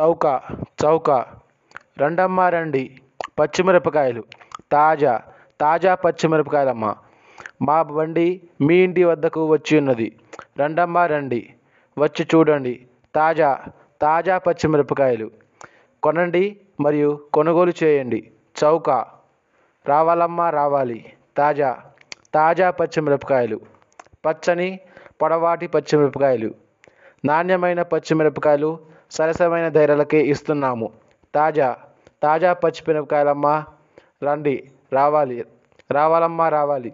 చౌక చౌక. రండమ్మా రండి. పచ్చిమిరపకాయలు. తాజా తాజా పచ్చిమిరపకాయలమ్మ. మా బండి మీ ఇంటి వద్దకు వచ్చి ఉన్నది. రండమ్మా రండి. వచ్చి చూడండి. తాజా తాజా పచ్చిమిరపకాయలు. కొనండి మరియు కొనుగోలు చేయండి. చౌక. రావాలమ్మా రావాలి. తాజా తాజా పచ్చిమిరపకాయలు. పచ్చని పొడవాటి పచ్చిమిరపకాయలు. నాణ్యమైన పచ్చిమిరపకాయలు సరసమైన ధరలకే ఇస్తున్నాము. తాజా తాజా పచ్చిమిరపకాయలమ్మ రండి రావాలి. రావాలమ్మా రావాలి.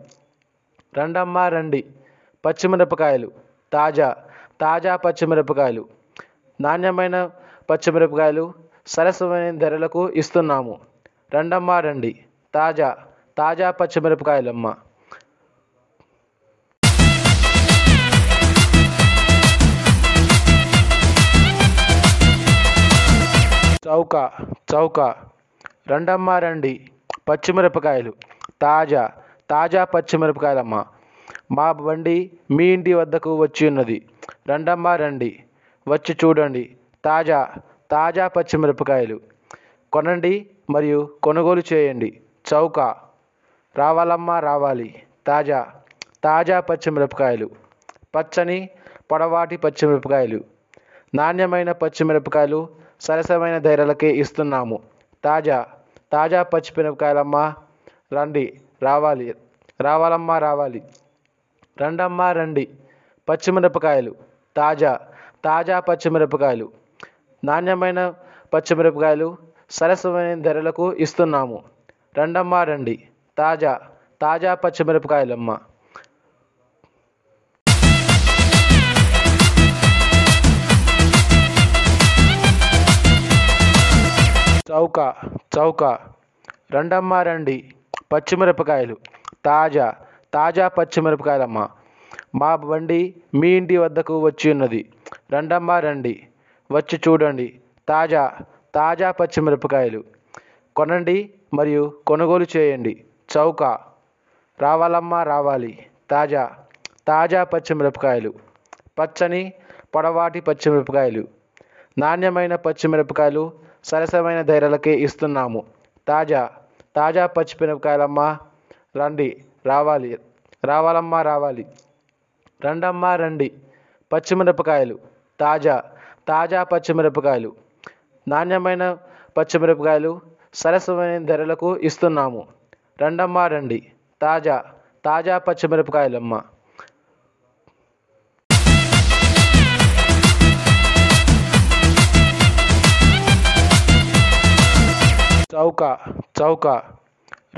రండమ్మా రండి. పచ్చిమిరపకాయలు తాజా తాజా పచ్చిమిరపకాయలు నాణ్యమైన పచ్చిమిరపకాయలు సరసమైన ధరలకు ఇస్తున్నాము. రండమ్మా రండి. తాజా తాజా పచ్చిమిరపకాయలమ్మ చౌక చౌక. రండమ్మా రండి. పచ్చిమిరపకాయలు. తాజా తాజా పచ్చిమిరపకాయలమ్మ. మా బండి మీ ఇంటి వద్దకు వచ్చి ఉన్నది. రండమ్మా రండి. వచ్చి చూడండి. తాజా తాజా పచ్చిమిరపకాయలు. కొనండి మరియు కొనుగోలు చేయండి. చౌక. రావాలమ్మా రావాలి. తాజా తాజా పచ్చిమిరపకాయలు. పచ్చని పొడవాటి పచ్చిమిరపకాయలు. నాణ్యమైన పచ్చిమిరపకాయలు సరసమైన ధరలకి ఇస్తున్నాము. తాజా తాజా పచ్చిమిరపకాయలమ్మా రండి రావాలి రావాలమ్మా రావాలి. రండమ్మా రండి. పచ్చిమిరపకాయలు తాజా తాజా పచ్చిమిరపకాయలు నాణ్యమైన పచ్చిమిరపకాయలు సరసమైన ధరలకు ఇస్తున్నాము. రండమ్మా రండి. తాజా తాజా పచ్చిమిరపకాయలమ్మ చౌక చౌక. రండమ్మా రండి. పచ్చిమిరపకాయలు. తాజా తాజా పచ్చిమిరపకాయలమ్మ. మా బండి మీ ఇంటి వద్దకు వచ్చి ఉన్నది. రండమ్మా రండి. వచ్చి చూడండి. తాజా తాజా పచ్చిమిరపకాయలు. కొనండి మరియు కొనుగోలు చేయండి. చౌక. రావాలమ్మా రావాలి. తాజా తాజా పచ్చిమిరపకాయలు. పచ్చని పొడవాటి పచ్చిమిరపకాయలు. నాణ్యమైన పచ్చిమిరపకాయలు సరసమైన ధరలకి ఇస్తున్నాము. తాజా తాజా పచ్చిమిరపకాయలమ్మ రండి రావాలి రావాలమ్మా రావాలి. రండమ్మా రండి. పచ్చిమిరపకాయలు తాజా తాజా పచ్చిమిరపకాయలు నాణ్యమైన పచ్చిమిరపకాయలు సరసమైన ధరలకు ఇస్తున్నాము. రండమ్మా రండి. తాజా తాజా పచ్చిమిరపకాయలమ్మ చౌక చౌక.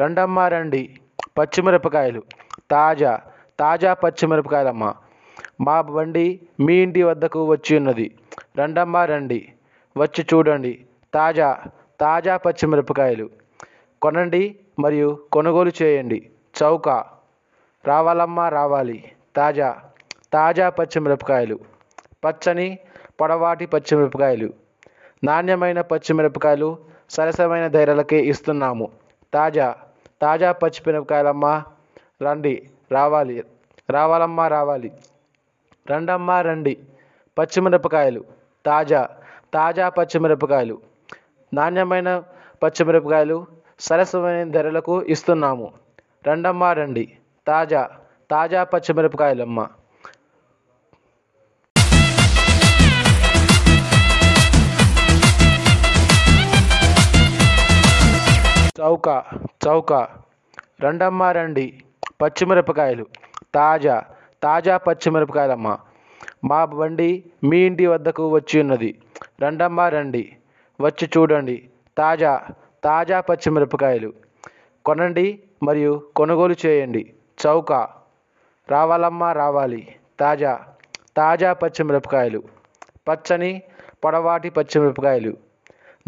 రండమ్మా రండి. పచ్చిమిరపకాయలు. తాజా తాజా పచ్చిమిరపకాయలమ్మ. మా బండి మీ ఇంటి వద్దకు వచ్చి ఉన్నది. రండమ్మా రండి. వచ్చి చూడండి. తాజా తాజా పచ్చిమిరపకాయలు. కొనండి మరియు కొనుగోలు చేయండి. చౌక. రావాలమ్మా రావాలి. తాజా తాజా పచ్చిమిరపకాయలు. పచ్చని పొడవాటి పచ్చిమిరపకాయలు. నాణ్యమైన పచ్చిమిరపకాయలు సరసమైన ధరలకే ఇస్తున్నాము. తాజా తాజా పచ్చిమిరపకాయలమ్మా రండి రావాలి. రావాలమ్మా రావాలి. రండమ్మా రండి. పచ్చిమిరపకాయలు తాజా తాజా పచ్చిమిరపకాయలు నాణ్యమైన పచ్చిమిరపకాయలు సరసమైన ధరలకు ఇస్తున్నాము. రండమ్మా రండి. తాజా తాజా పచ్చిమిరపకాయలమ్మ చౌక చౌక. రండమ్మ రండి. పచ్చిమిరపకాయలు. తాజా తాజా పచ్చిమిరపకాయలమ్మ. మా బండి మీ ఇంటి వద్దకు వచ్చి ఉన్నది. రండమ్మ రండి. వచ్చి చూడండి. తాజా తాజా పచ్చిమిరపకాయలు. కొనండి మరియు కొనుగోలు చేయండి. చౌక. రావాలమ్మా రావాలి. తాజా తాజా పచ్చిమిరపకాయలు. పచ్చని పొడవాటి పచ్చిమిరపకాయలు.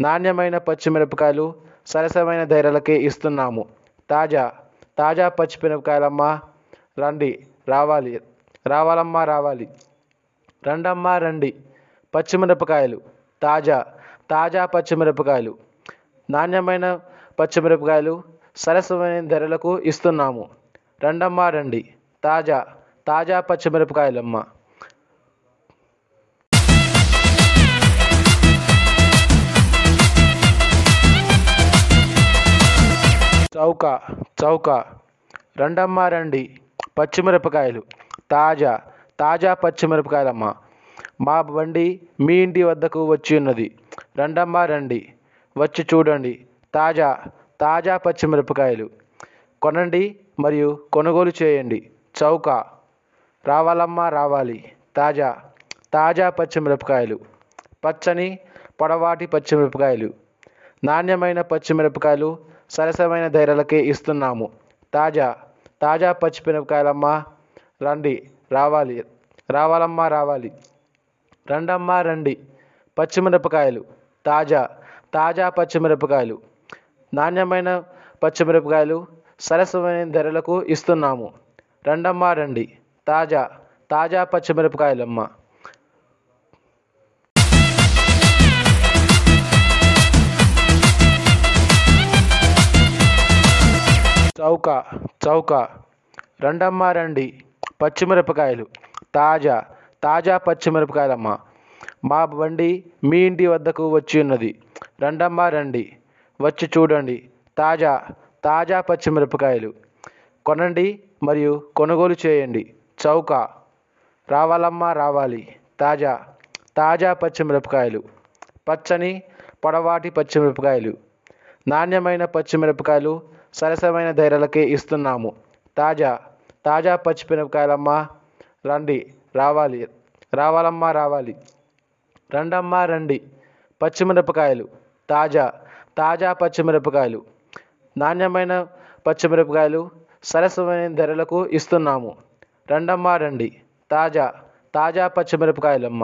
నాణ్యమైన పచ్చిమిరపకాయలు సరసమైన ధరలకే ఇస్తున్నాము. తాజా తాజా పచ్చిమిరపకాయలమ్మా రండి రావాలి రావాలమ్మా రావాలి. రండమ్మా రండి. పచ్చిమిరపకాయలు తాజా తాజా పచ్చిమిరపకాయలు నాణ్యమైన పచ్చిమిరపకాయలు సరసమైన ధరలకు ఇస్తున్నాము. రండమ్మా రండి. తాజా తాజా పచ్చిమిరపకాయలమ్మ చౌక చౌక. రండమ్మా రండి. పచ్చిమిరపకాయలు. తాజా తాజా పచ్చిమిరపకాయలమ్మ. మా బండి మీ ఇంటి వద్దకు వచ్చి ఉన్నది. రండమ్మా రండి. వచ్చి చూడండి. తాజా తాజా పచ్చిమిరపకాయలు. కొనండి మరియు కొనుగోలు చేయండి. చౌక. రావాలమ్మా రావాలి. తాజా తాజా పచ్చిమిరపకాయలు. పచ్చని పొడవాటి పచ్చిమిరపకాయలు. నాణ్యమైన పచ్చిమిరపకాయలు సరసమైన ధరలకే ఇస్తున్నాము. తాజా తాజా పచ్చిమిరపకాయలమ్మా రండి రావాలి రావాలమ్మా రావాలి. రండమ్మా రండి. పచ్చిమిరపకాయలు తాజా తాజా పచ్చిమిరపకాయలు నాణ్యమైన పచ్చిమిరపకాయలు సరసమైన ధరలకు ఇస్తున్నాము. రండమ్మా రండి. తాజా తాజా పచ్చిమిరపకాయలమ్మ చౌక చౌక. రండమ్మా రండి. పచ్చిమిరపకాయలు. తాజా తాజా పచ్చిమిరపకాయలమ్మ. మా బండి మీ ఇంటి వద్దకు వచ్చి ఉన్నది. రండమ్మా రండి. వచ్చి చూడండి. తాజా తాజా పచ్చిమిరపకాయలు. కొనండి మరియు కొనుగోలు చేయండి. చౌక. రావాలమ్మా రావాలి. తాజా తాజా పచ్చిమిరపకాయలు. పచ్చని పొడవాటి పచ్చిమిరపకాయలు. నాణ్యమైన పచ్చిమిరపకాయలు సరసమైన ధరలకే ఇస్తున్నాము. తాజా తాజా పచ్చిమిరపకాయలమ్మా రండి రావాలి రావాలమ్మా రావాలి. రండమ్మా రండి. పచ్చిమిరపకాయలు తాజా తాజా పచ్చిమిరపకాయలు నాణ్యమైన పచ్చిమిరపకాయలు సరసమైన ధరలకు ఇస్తున్నాము. రండమ్మా రండి. తాజా తాజా పచ్చిమిరపకాయలమ్మ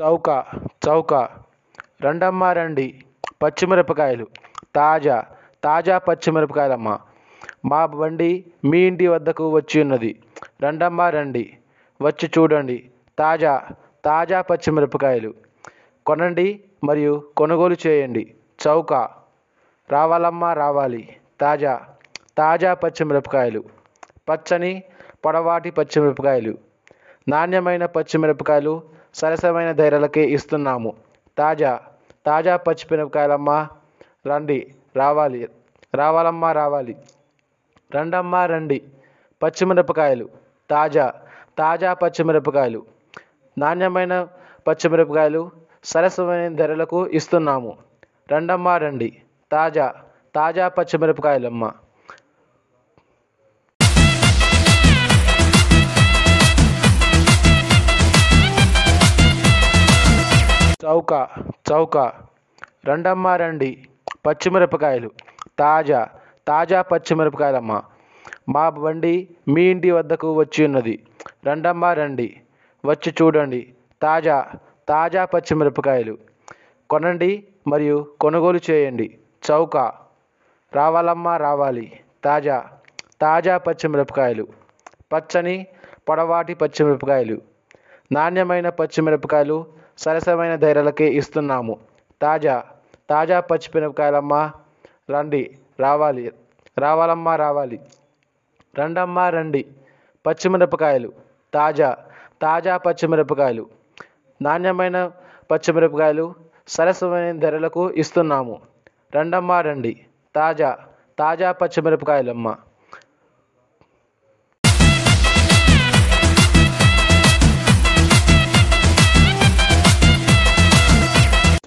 చౌక చౌక. రండమ్మ రండి. పచ్చిమిరపకాయలు. తాజా తాజా పచ్చిమిరపకాయలమ్మ. మా బండి మీ ఇంటి వద్దకు వచ్చి ఉన్నది. రండమ్మ రండి. వచ్చి చూడండి. తాజా తాజా పచ్చిమిరపకాయలు. కొనండి మరియు కొనుగోలు చేయండి. చౌక. రావాలమ్మా రావాలి. తాజా తాజా పచ్చిమిరపకాయలు. పచ్చని పొడవాటి పచ్చిమిరపకాయలు. నాణ్యమైన పచ్చిమిరపకాయలు సరసమైన ధరలకి ఇస్తున్నాము. తాజా తాజా పచ్చిమిరపకాయలమ్మా రండి రావాలి రావాలమ్మా రావాలి. రండమ్మా రండి. పచ్చిమిరపకాయలు తాజా తాజా పచ్చిమిరపకాయలు నాణ్యమైన పచ్చిమిరపకాయలు సరసమైన ధరలకు ఇస్తున్నాము. రండమ్మా రండి. తాజా తాజా పచ్చిమిరపకాయలమ్మ. చౌక చౌక. రండమ్మా రండి. పచ్చిమిరపకాయలు. తాజా తాజా పచ్చిమిరపకాయలమ్మ. మా బండి మీ ఇంటి వద్దకు వచ్చి ఉన్నది. రండమ్మా రండి. వచ్చి చూడండి. తాజా తాజా పచ్చిమిరపకాయలు. కొనండి మరియు కొనుగోలు చేయండి. చౌక. రావాలమ్మా రావాలి. తాజా తాజా పచ్చిమిరపకాయలు. పచ్చని పొడవాటి పచ్చిమిరపకాయలు. నాణ్యమైన పచ్చిమిరపకాయలు సరసమైన ధరలకే ఇస్తున్నాము. తాజా తాజా పచ్చిమిరపకాయలమ్మా రండి రావాలి రావాలమ్మా రావాలి. రండమ్మా రండి. పచ్చిమిరపకాయలు తాజా తాజా పచ్చిమిరపకాయలు నాణ్యమైన పచ్చిమిరపకాయలు సరసమైన ధరలకు ఇస్తున్నాము. రండమ్మా రండి. తాజా తాజా పచ్చిమిరపకాయలమ్మ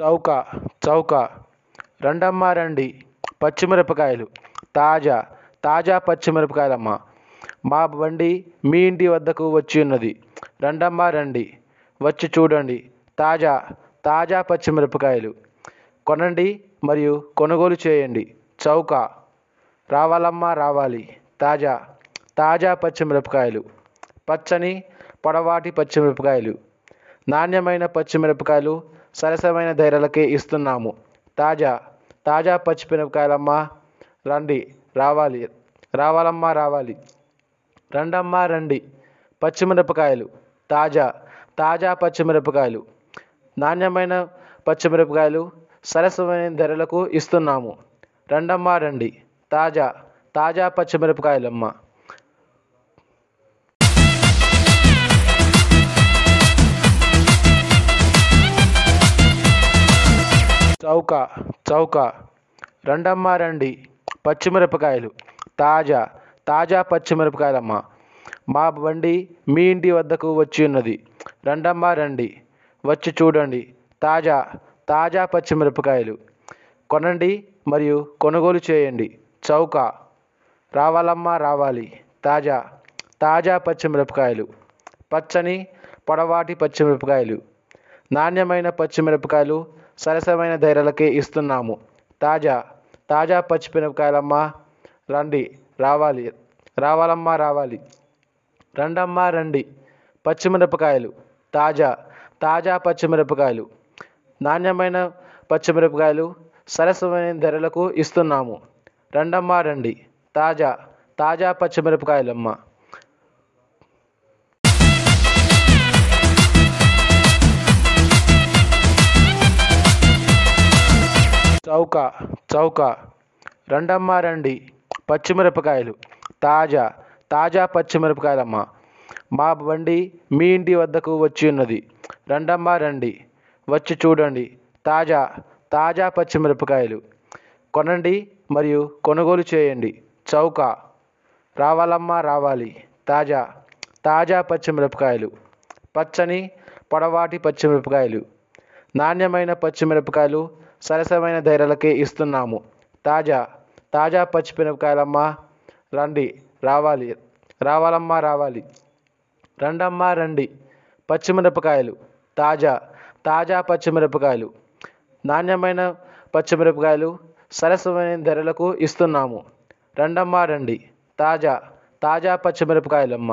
చౌక చౌక. రండమ్మా రండి. పచ్చిమిరపకాయలు. తాజా తాజా పచ్చిమిరపకాయలమ్మ. మా బండి మీ ఇంటి వద్దకు వచ్చి ఉన్నది. రండమ్మా రండి. వచ్చి చూడండి. తాజా తాజా పచ్చిమిరపకాయలు. కొనండి మరియు కొనుగోలు చేయండి. చౌక. రావాలమ్మా రావాలి. తాజా తాజా పచ్చిమిరపకాయలు. పచ్చని పొడవాటి పచ్చిమిరపకాయలు. నాణ్యమైన పచ్చిమిరపకాయలు సరసమైన ధరలకి ఇస్తున్నాము. తాజా తాజా పచ్చిమిరపకాయలమ్మా రండి రావాలి రావాలమ్మా రావాలి. రండమ్మా రండి. పచ్చిమిరపకాయలు తాజా తాజా పచ్చిమిరపకాయలు నాణ్యమైన పచ్చిమిరపకాయలు సరసమైన ధరలకు ఇస్తున్నాము. రండమ్మా రండి. తాజా తాజా పచ్చిమిరపకాయలమ్మ చౌక చౌక. రండమ్మ రండి. పచ్చిమిరపకాయలు. తాజా తాజా పచ్చిమిరపకాయలమ్మ. మా బండి మీ ఇంటి వద్దకు వచ్చి ఉన్నది. రండమ్మ రండి. వచ్చి చూడండి. తాజా తాజా పచ్చిమిరపకాయలు. కొనండి మరియు కొనుగోలు చేయండి. చౌక. రావాలమ్మా రావాలి. తాజా తాజా పచ్చిమిరపకాయలు. పచ్చని పొడవాటి పచ్చిమిరపకాయలు. నాణ్యమైన పచ్చిమిరపకాయలు సరసమైన ధరలకే ఇస్తున్నాము. తాజా తాజా పచ్చిమిరపకాయలమ్మ రండి రావాలి రావాలమ్మా రావాలి. రండమ్మా రండి. పచ్చిమిరపకాయలు తాజా తాజా పచ్చిమిరపకాయలు నాణ్యమైన పచ్చిమిరపకాయలు సరసమైన ధరలకు ఇస్తున్నాము. రండమ్మా రండి. తాజా తాజా పచ్చిమిరపకాయలమ్మ చౌక చౌక. రండమ్మా రండి. పచ్చిమిరపకాయలు. తాజా తాజా పచ్చిమిరపకాయలమ్మ. మా బండి మీ ఇంటి వద్దకు వచ్చి ఉన్నది. రండమ్మా రండి. వచ్చి చూడండి. తాజా తాజా పచ్చిమిరపకాయలు. కొనండి మరియు కొనుగోలు చేయండి. చౌక. రావాలమ్మా రావాలి. తాజా తాజా పచ్చిమిరపకాయలు. పచ్చని పొడవాటి పచ్చిమిరపకాయలు. నాణ్యమైన పచ్చిమిరపకాయలు సరసమైన ధరలకే ఇస్తున్నాము. తాజా తాజా పచ్చిమిరపకాయలమ్మ రండి రావాలి. రావాలమ్మా రావాలి. రండమ్మా రండి. పచ్చిమిరపకాయలు తాజా తాజా పచ్చిమిరపకాయలు నాణ్యమైన పచ్చిమిరపకాయలు సరసమైన ధరలకు ఇస్తున్నాము. రండమ్మా రండి. తాజా తాజా పచ్చిమిరపకాయలమ్మ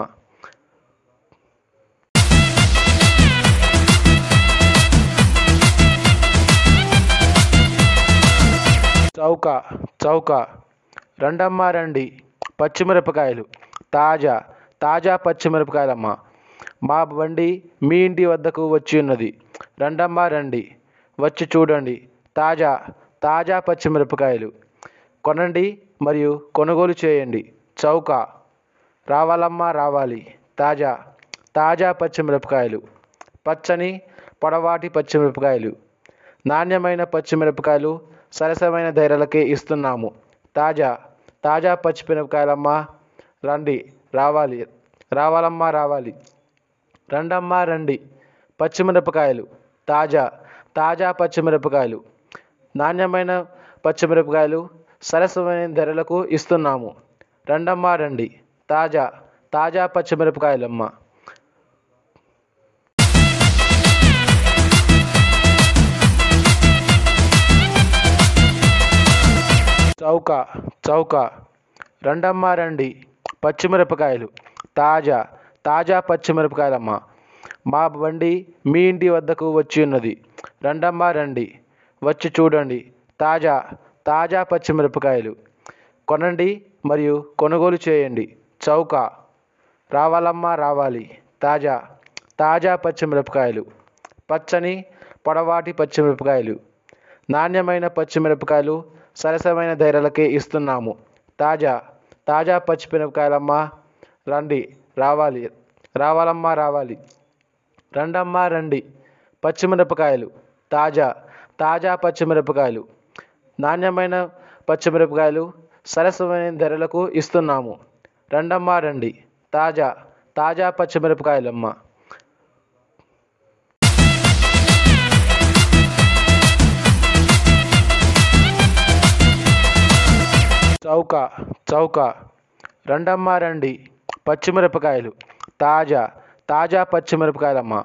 చౌక చౌక. రండమ్మా రండి. పచ్చిమిరపకాయలు. తాజా తాజా పచ్చిమిరపకాయలమ్మ. మా బండి మీ ఇంటి వద్దకు వచ్చి ఉన్నది. రండమ్మా రండి. వచ్చి చూడండి. తాజా తాజా పచ్చిమిరపకాయలు. కొనండి మరియు కొనుగోలు చేయండి. చౌక. రావాలమ్మా రావాలి. తాజా తాజా పచ్చిమిరపకాయలు. పచ్చని పొడవాటి పచ్చిమిరపకాయలు. నాణ్యమైన పచ్చిమిరపకాయలు సరసమైన ధరలకి ఇస్తున్నాము. తాజా తాజా పచ్చిమిరపకాయలమ్మా రండి రావాలి రావాలమ్మా రావాలి. రండమ్మా రండి. పచ్చిమిరపకాయలు తాజా తాజా పచ్చిమిరపకాయలు నాణ్యమైన పచ్చిమిరపకాయలు సరసమైన ధరలకు ఇస్తున్నాము. రండమ్మా రండి. తాజా తాజా పచ్చిమిరపకాయలమ్మ చౌక చౌక. రండమ్మా రండి. పచ్చిమిరపకాయలు. తాజా తాజా పచ్చిమిరపకాయలమ్మ. మా బండి మీ ఇంటి వద్దకు వచ్చి ఉన్నది. రండమ్మా రండి. వచ్చి చూడండి. తాజా తాజా పచ్చిమిరపకాయలు. కొనండి మరియు కొనుగోలు చేయండి. చౌక. రావాలమ్మా రావాలి. తాజా తాజా పచ్చిమిరపకాయలు. పచ్చని పొడవాటి పచ్చిమిరపకాయలు. నాణ్యమైన పచ్చిమిరపకాయలు సరసమైన ధరలకే ఇస్తున్నాము. తాజా తాజా పచ్చిమిరపకాయలమ్మా రండి రావాలి రావాలమ్మా రావాలి. రండమ్మా రండి. పచ్చిమిరపకాయలు తాజా తాజా పచ్చిమిరపకాయలు నాణ్యమైన పచ్చిమిరపకాయలు సరసమైన ధరలకు ఇస్తున్నాము. రండమ్మా రండి. తాజా తాజా పచ్చిమిరపకాయలమ్మ చౌక చౌక. రండమ్మా రండి. పచ్చిమిరపకాయలు. తాజా తాజా పచ్చిమిరపకాయలమ్మ.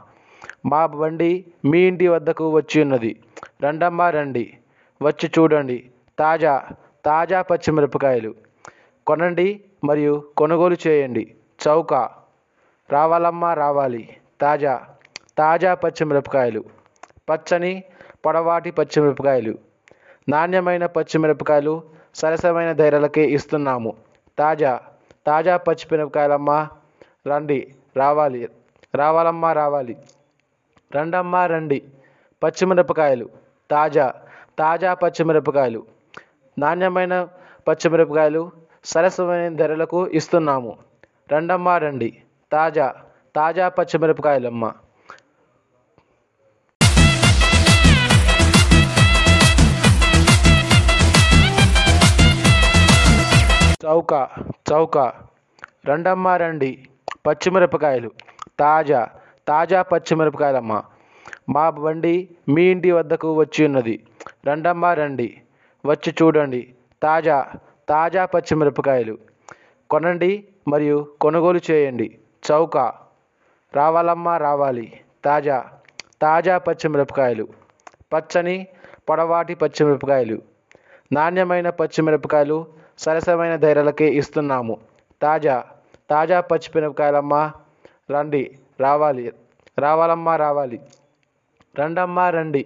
మా బండి మీ ఇంటి వద్దకు వచ్చి ఉన్నది. రండమ్మా రండి. వచ్చి చూడండి. తాజా తాజా పచ్చిమిరపకాయలు. కొనండి మరియు కొనుగోలు చేయండి. చౌక. రావాలమ్మా రావాలి. తాజా తాజా పచ్చిమిరపకాయలు. పచ్చని పొడవాటి పచ్చిమిరపకాయలు. నాణ్యమైన పచ్చిమిరపకాయలు సరసమైన ధరలకే ఇస్తున్నాము. తాజా తాజా పచ్చిమిరపకాయలమ్మా రండి రావాలి. రావాలమ్మా రావాలి. రండమ్మా రండి. పచ్చిమిరపకాయలు తాజా తాజా పచ్చిమిరపకాయలు నాణ్యమైన పచ్చిమిరపకాయలు సరసమైన ధరలకు ఇస్తున్నాము. రండమ్మా రండి. తాజా తాజా పచ్చిమిరపకాయలమ్మ చౌక చౌక. రండమ్మ రండి. పచ్చిమిరపకాయలు. తాజా తాజా పచ్చిమిరపకాయలమ్మ. మా బండి మీ ఇంటి వద్దకు వచ్చి ఉన్నది. రండమ్మ రండి. వచ్చి చూడండి. తాజా తాజా పచ్చిమిరపకాయలు. కొనండి మరియు కొనుగోలు చేయండి. చౌక. రావాలమ్మా రావాలి. తాజా తాజా పచ్చిమిరపకాయలు. పచ్చని పొడవాటి పచ్చిమిరపకాయలు. నాణ్యమైన పచ్చిమిరపకాయలు సరసమైన ధరలకే ఇస్తున్నాము. తాజా తాజా పచ్చిమిరపకాయలమ్మా రండి రావాలి రావాలమ్మా రావాలి. రండమ్మా రండి.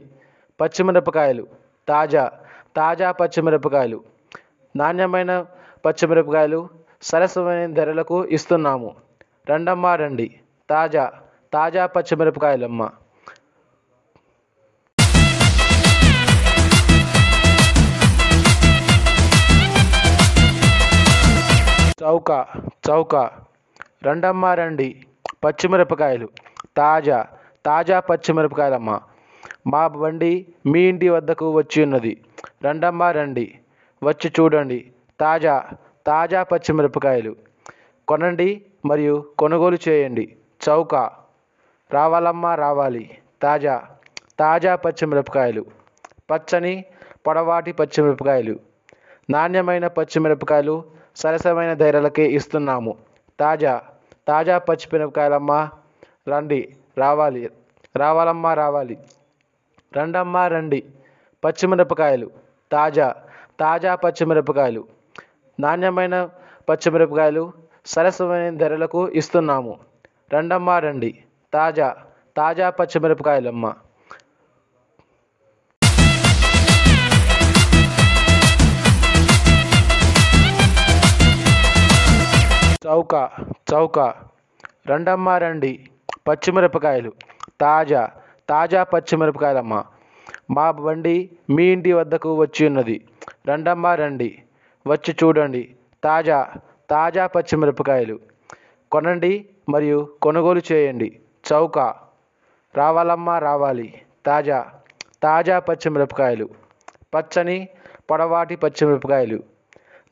పచ్చిమిరపకాయలు తాజా తాజా పచ్చిమిరపకాయలు నాణ్యమైన పచ్చిమిరపకాయలు సరసమైన ధరలకు ఇస్తున్నాము. రండమ్మా రండి. తాజా తాజా పచ్చిమిరపకాయలమ్మ చౌక చౌక. రండమ్మా రండి. పచ్చిమిరపకాయలు. తాజా తాజా పచ్చిమిరపకాయలమ్మ. మా బండి మీ ఇంటి వద్దకు వచ్చి ఉన్నది. రండమ్మా రండి. వచ్చి చూడండి. తాజా తాజా పచ్చిమిరపకాయలు. కొనండి మరియు కొనుగోలు చేయండి. చౌక. రావాలమ్మా రావాలి. తాజా తాజా పచ్చిమిరపకాయలు. పచ్చని పొడవాటి పచ్చిమిరపకాయలు. నాణ్యమైన పచ్చిమిరపకాయలు సరసమైన ధరలకే ఇస్తున్నాము. తాజా తాజా పచ్చిమిరపకాయలమ్మా రండి రావాలి రావాలమ్మా రావాలి. రండమ్మా రండి. పచ్చిమిరపకాయలు తాజా తాజా పచ్చిమిరపకాయలు నాణ్యమైన పచ్చిమిరపకాయలు సరసమైన ధరలకు ఇస్తున్నాము. రండమ్మా రండి. తాజా తాజా పచ్చిమిరపకాయలమ్మ చౌక చౌక. రండమ్మా రండి. పచ్చిమిరపకాయలు. తాజా తాజా పచ్చిమిరపకాయలమ్మ. మా బండి మీ ఇంటి వద్దకు వచ్చి ఉన్నది. రండమ్మా రండి. వచ్చి చూడండి. తాజా తాజా పచ్చిమిరపకాయలు. కొనండి మరియు కొనుగోలు చేయండి. చౌక. రావాలమ్మా రావాలి. తాజా తాజా పచ్చిమిరపకాయలు. పచ్చని పొడవాటి పచ్చిమిరపకాయలు.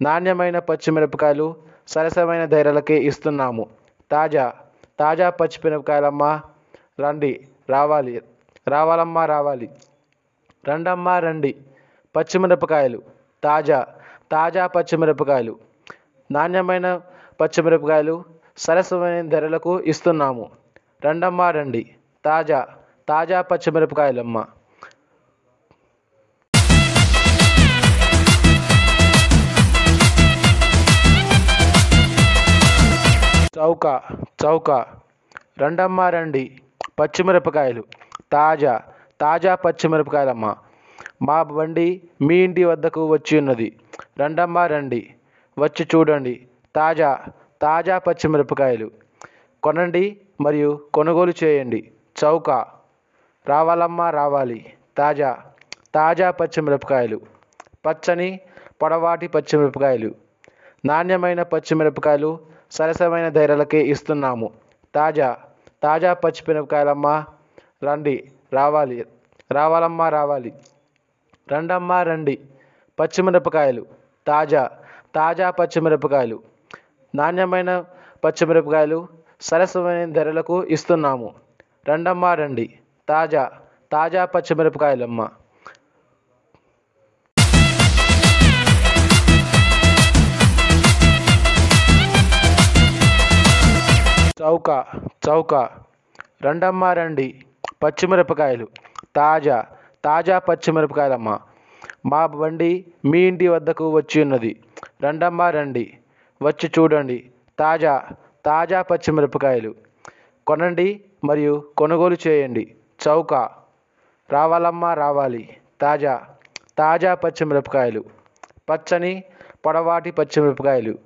నాణ్యమైన పచ్చిమిరపకాయలు సరసమైన ధరలకే ఇస్తున్నాము. తాజా తాజా పచ్చిమిరపకాయలమ్మా రండి రావాలి. రావాలమ్మా రావాలి. రండమ్మా రండి. పచ్చిమిరపకాయలు తాజా తాజా పచ్చిమిరపకాయలు నాణ్యమైన పచ్చిమిరపకాయలు సరసమైన ధరలకు ఇస్తున్నాము. రండమ్మా రండి. తాజా తాజా పచ్చిమిరపకాయలమ్మ చౌక చౌక. రండమ్మ రండి. పచ్చిమిరపకాయలు. తాజా తాజా పచ్చిమిరపకాయలమ్మ. మా బండి మీ ఇంటి వద్దకు వచ్చి ఉన్నది. రండమ్మ రండి. వచ్చి చూడండి. తాజా తాజా పచ్చిమిరపకాయలు. కొనండి మరియు కొనుగోలు చేయండి. చౌక. రావాలమ్మా రావాలి. తాజా తాజా పచ్చిమిరపకాయలు. పచ్చని పొడవాటి పచ్చిమిరపకాయలు. నాణ్యమైన పచ్చిమిరపకాయలు సరసమైన ధరలకి ఇస్తున్నాము. తాజా తాజా పచ్చిమిరపకాయలమ్మా రండి రావాలి రావాలమ్మా రావాలి. రండమ్మా రండి. పచ్చిమిరపకాయలు తాజా తాజా పచ్చిమిరపకాయలు నాణ్యమైన పచ్చిమిరపకాయలు సరసమైన ధరలకు ఇస్తున్నాము. రండమ్మా రండి. తాజా తాజా పచ్చిమిరపకాయలమ్మ. చౌక చౌక. రండమ్మా రండి. పచ్చిమిరపకాయలు. తాజా తాజా పచ్చిమిరపకాయలమ్మ. మా బండి మీ ఇంటి వద్దకు వచ్చి ఉన్నది. రండమ్మా రండి. వచ్చి చూడండి. తాజా తాజా పచ్చిమిరపకాయలు. కొనండి మరియు కొనుగోలు చేయండి. చౌక. రావాలమ్మా రావాలి. తాజా తాజా పచ్చిమిరపకాయలు. పచ్చని పొడవాటి పచ్చిమిరపకాయలు.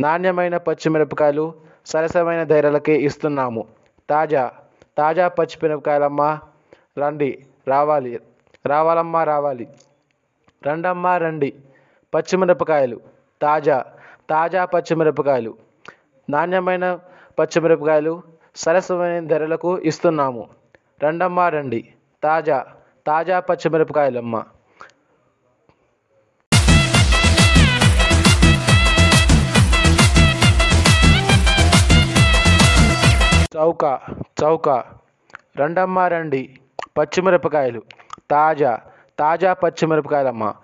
నాణ్యమైన పచ్చిమిరపకాయలు సరసమైన ధరలకే ఇస్తున్నాము. తాజా తాజా పచ్చిమిరపకాయలమ్మా రండి రావాలి రావాలమ్మా రావాలి. రండమ్మా రండి. పచ్చిమిరపకాయలు తాజా తాజా పచ్చిమిరపకాయలు నాణ్యమైన పచ్చిమిరపకాయలు సరసమైన ధరలకు ఇస్తున్నాము. రండమ్మా రండి. తాజా తాజా పచ్చిమిరపకాయలమ్మ చౌక చౌక. రండమ్మ రండి. పచ్చిమిరపకాయలు. తాజా తాజా పచ్చిమిరపకాయలమ్మ.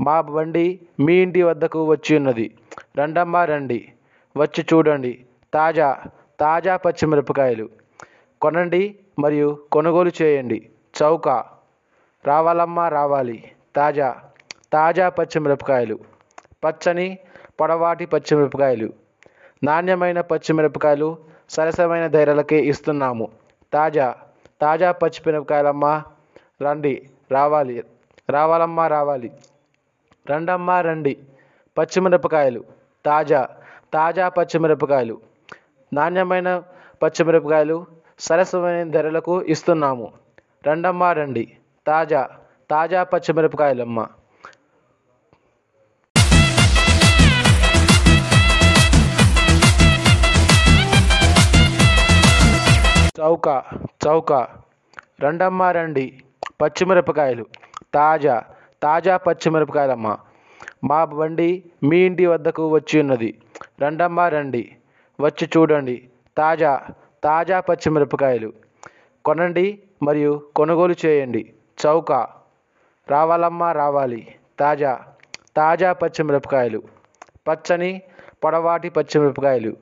మా బండి మీ ఇంటి వద్దకు వచ్చి ఉన్నది. రండమ్మ రండి. వచ్చి చూడండి. తాజా తాజా పచ్చిమిరపకాయలు. కొనండి మరియు కొనుగోలు చేయండి. చౌక. రావాలమ్మా రావాలి. తాజా తాజా పచ్చిమిరపకాయలు. పచ్చని పొడవాటి పచ్చిమిరపకాయలు. నాణ్యమైన పచ్చిమిరపకాయలు సరసమైన ధరలకి ఇస్తున్నాము. తాజా తాజా పచ్చిమిరపకాయలమ్మా రండి రావాలి రావాలమ్మా రావాలి. రండమ్మా రండి. పచ్చిమిరపకాయలు తాజా తాజా పచ్చిమిరపకాయలు నాణ్యమైన పచ్చిమిరపకాయలు సరసమైన ధరలకు ఇస్తున్నాము. రండమ్మా రండి. తాజా తాజా పచ్చిమిరపకాయలమ్మ చౌక చౌక. రండమ్మ రండి. పచ్చిమిరపకాయలు. తాజా తాజా పచ్చిమిరపకాయలమ్మ. మా బండి మీ ఇంటి వద్దకు వచ్చి ఉన్నది. రండమ్మ రండి. వచ్చి చూడండి. తాజా తాజా పచ్చిమిరపకాయలు. కొనండి మరియు కొనుగోలు చేయండి. చౌక. రావాలమ్మా రావాలి. తాజా తాజా పచ్చిమిరపకాయలు. పచ్చని పొడవాటి పచ్చిమిరపకాయలు.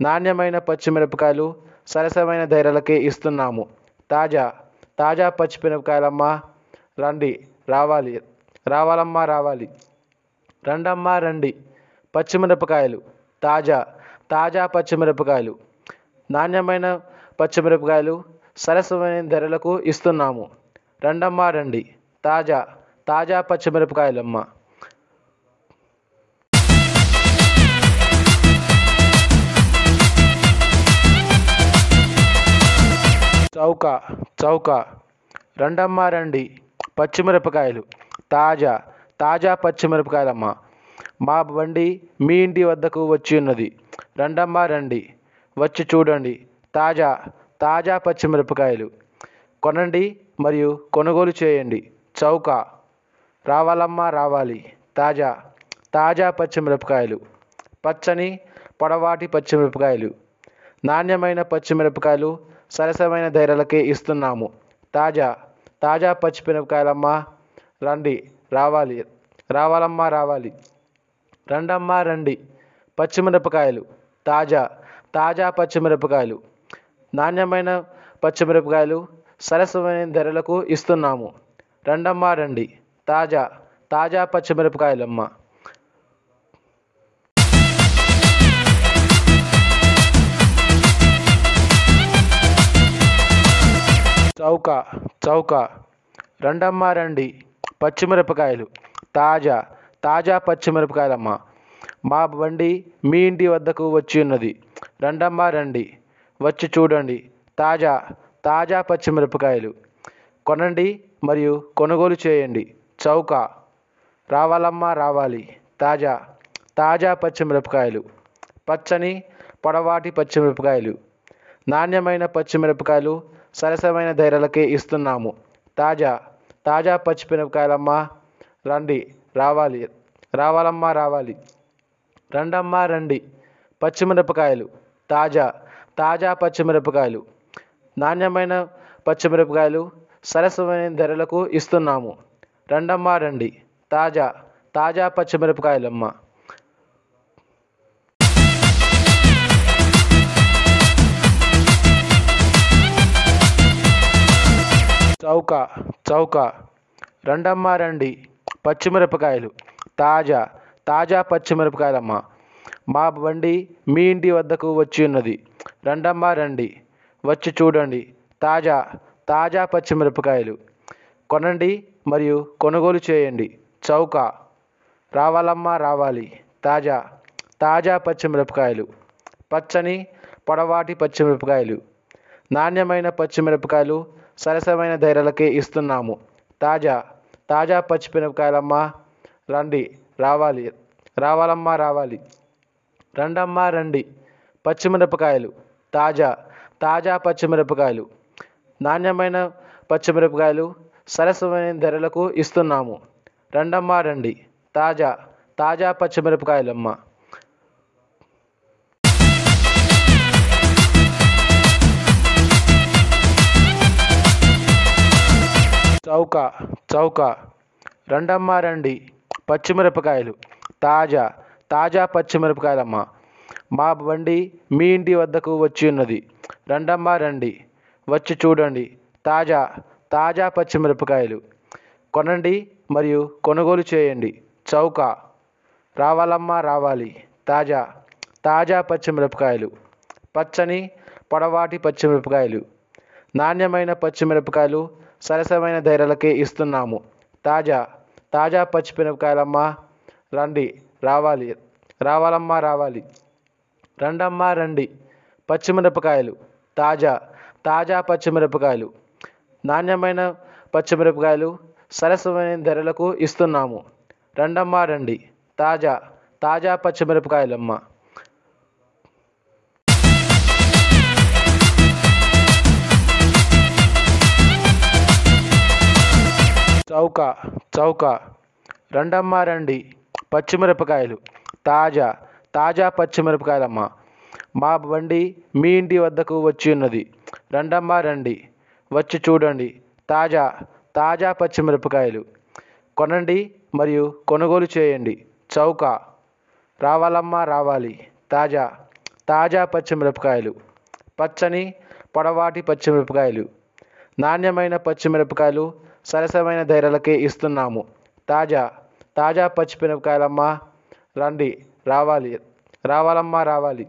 నాణ్యమైన పచ్చిమిరపకాయలు సరసమైన ధరలకే ఇస్తున్నాము. తాజా తాజా పచ్చిమిరపకాయలమ్మ రండి రావాలి రావాలమ్మా రావాలి. రండమ్మా రండి. పచ్చిమిరపకాయలు తాజా తాజా పచ్చిమిరపకాయలు నాణ్యమైన పచ్చిమిరపకాయలు సరసమైన ధరలకు ఇస్తున్నాము. రండమ్మా రండి. తాజా తాజా పచ్చిమిరపకాయలమ్మ. చౌక చౌక. రండమ్మ రండి. పచ్చిమిరపకాయలు. తాజా తాజా పచ్చిమిరపకాయలమ్మ. మా బండి మీ ఇంటి వద్దకు వచ్చి ఉన్నది. రండమ్మ రండి. వచ్చి చూడండి. తాజా తాజా పచ్చిమిరపకాయలు. కొనండి మరియు కొనుగోలు చేయండి. చౌక. రావాలమ్మా రావాలి. తాజా తాజా పచ్చిమిరపకాయలు. పచ్చని పొడవాటి పచ్చిమిరపకాయలు. నాణ్యమైన పచ్చిమిరపకాయలు సరసమైన ధరలకే ఇస్తున్నాము. తాజా తాజా పచ్చిమిరపకాయలమ్మా రండి రావాలి. రావాలమ్మా రావాలి. రండమ్మా రండి. పచ్చిమిరపకాయలు తాజా తాజా పచ్చిమిరపకాయలు నాణ్యమైన పచ్చిమిరపకాయలు సరసమైన ధరలకు ఇస్తున్నాము. రండమ్మా రండి. తాజా తాజా పచ్చిమిరపకాయలమ్మ చౌక చౌక. రండమ్మా రండి. పచ్చిమిరపకాయలు. తాజా తాజా పచ్చిమిరపకాయలమ్మ. మా బండి మీ ఇంటి వద్దకు వచ్చి ఉన్నది. రండమ్మా రండి. వచ్చి చూడండి. తాజా తాజా పచ్చిమిరపకాయలు. కొనండి మరియు కొనుగోలు చేయండి. చౌక. రావాలమ్మా రావాలి. తాజా తాజా పచ్చిమిరపకాయలు. పచ్చని పొడవాటి పచ్చిమిరపకాయలు. నాణ్యమైన పచ్చిమిరపకాయలు సరసమైన ధరలకి ఇస్తున్నాము. తాజా తాజా పచ్చిమిరపకాయలమ్మా రండి రావాలి రావాలమ్మా రావాలి. రండమ్మా రండి. పచ్చిమిరపకాయలు తాజా తాజా పచ్చిమిరపకాయలు నాణ్యమైన పచ్చిమిరపకాయలు సరసమైన ధరలకు ఇస్తున్నాము. రండమ్మా రండి. తాజా తాజా పచ్చిమిరపకాయలమ్మ చౌక చౌక. రండమ్మా రండి. పచ్చిమిరపకాయలు. తాజా తాజా పచ్చిమిరపకాయలమ్మ. మా బండి మీ ఇంటి వద్దకు వచ్చి ఉన్నది. రండమ్మా రండి. వచ్చి చూడండి. తాజా తాజా పచ్చిమిరపకాయలు. కొనండి మరియు కొనుగోలు చేయండి. చౌక. రావాలమ్మా రావాలి. తాజా తాజా పచ్చిమిరపకాయలు. పచ్చని పొడవాటి పచ్చిమిరపకాయలు. నాణ్యమైన పచ్చిమిరపకాయలు సరసమైన ధరలకే ఇస్తున్నాము. తాజా తాజా పచ్చిమిరపకాయలమ్మా రండి రావాలి రావాలమ్మా రావాలి. రండమ్మా రండి. పచ్చిమిరపకాయలు తాజా తాజా పచ్చిమిరపకాయలు నాణ్యమైన పచ్చిమిరపకాయలు సరసమైన ధరలకు ఇస్తున్నాము. రండమ్మా రండి. తాజా తాజా పచ్చిమిరపకాయలమ్మ చౌక చౌక. రండమ్మా రండి. పచ్చిమిరపకాయలు. తాజా తాజా పచ్చిమిరపకాయలమ్మ. మా బండి మీ ఇంటి వద్దకు వచ్చి ఉన్నది. రండమ్మా రండి. వచ్చి చూడండి. తాజా తాజా పచ్చిమిరపకాయలు. కొనండి మరియు కొనుగోలు చేయండి. చౌక. రావాలమ్మా రావాలి. తాజా తాజా పచ్చిమిరపకాయలు. పచ్చని పొడవాటి పచ్చిమిరపకాయలు. నాణ్యమైన పచ్చిమిరపకాయలు సరసమైన ధరలకే ఇస్తున్నాము. తాజా తాజా పచ్చిమిరపకాయలమ్మా రండి రావాలి. రావాలమ్మా రావాలి. రండమ్మా రండి. పచ్చిమిరపకాయలు తాజా తాజా పచ్చిమిరపకాయలు నాణ్యమైన పచ్చిమిరపకాయలు సరసమైన ధరలకు ఇస్తున్నాము. రండమ్మా రండి. తాజా తాజా పచ్చిమిరపకాయలమ్మ చౌక చౌక. రండమ్మ రండి. పచ్చిమిరపకాయలు. తాజా తాజా పచ్చిమిరపకాయలమ్మ. మా బండి మీ ఇంటి వద్దకు వచ్చి ఉన్నది. రండమ్మ రండి. వచ్చి చూడండి. తాజా తాజా పచ్చిమిరపకాయలు. కొనండి మరియు కొనుగోలు చేయండి. చౌక. రావాలమ్మా రావాలి. తాజా తాజా పచ్చిమిరపకాయలు. పచ్చని పొడవాటి పచ్చిమిరపకాయలు. నాణ్యమైన పచ్చిమిరపకాయలు సరసమైన ధరలకే ఇస్తున్నాము. తాజా తాజా పచ్చిమిరపకాయలమ్మా రండి రావాలి రావాలమ్మా రావాలి.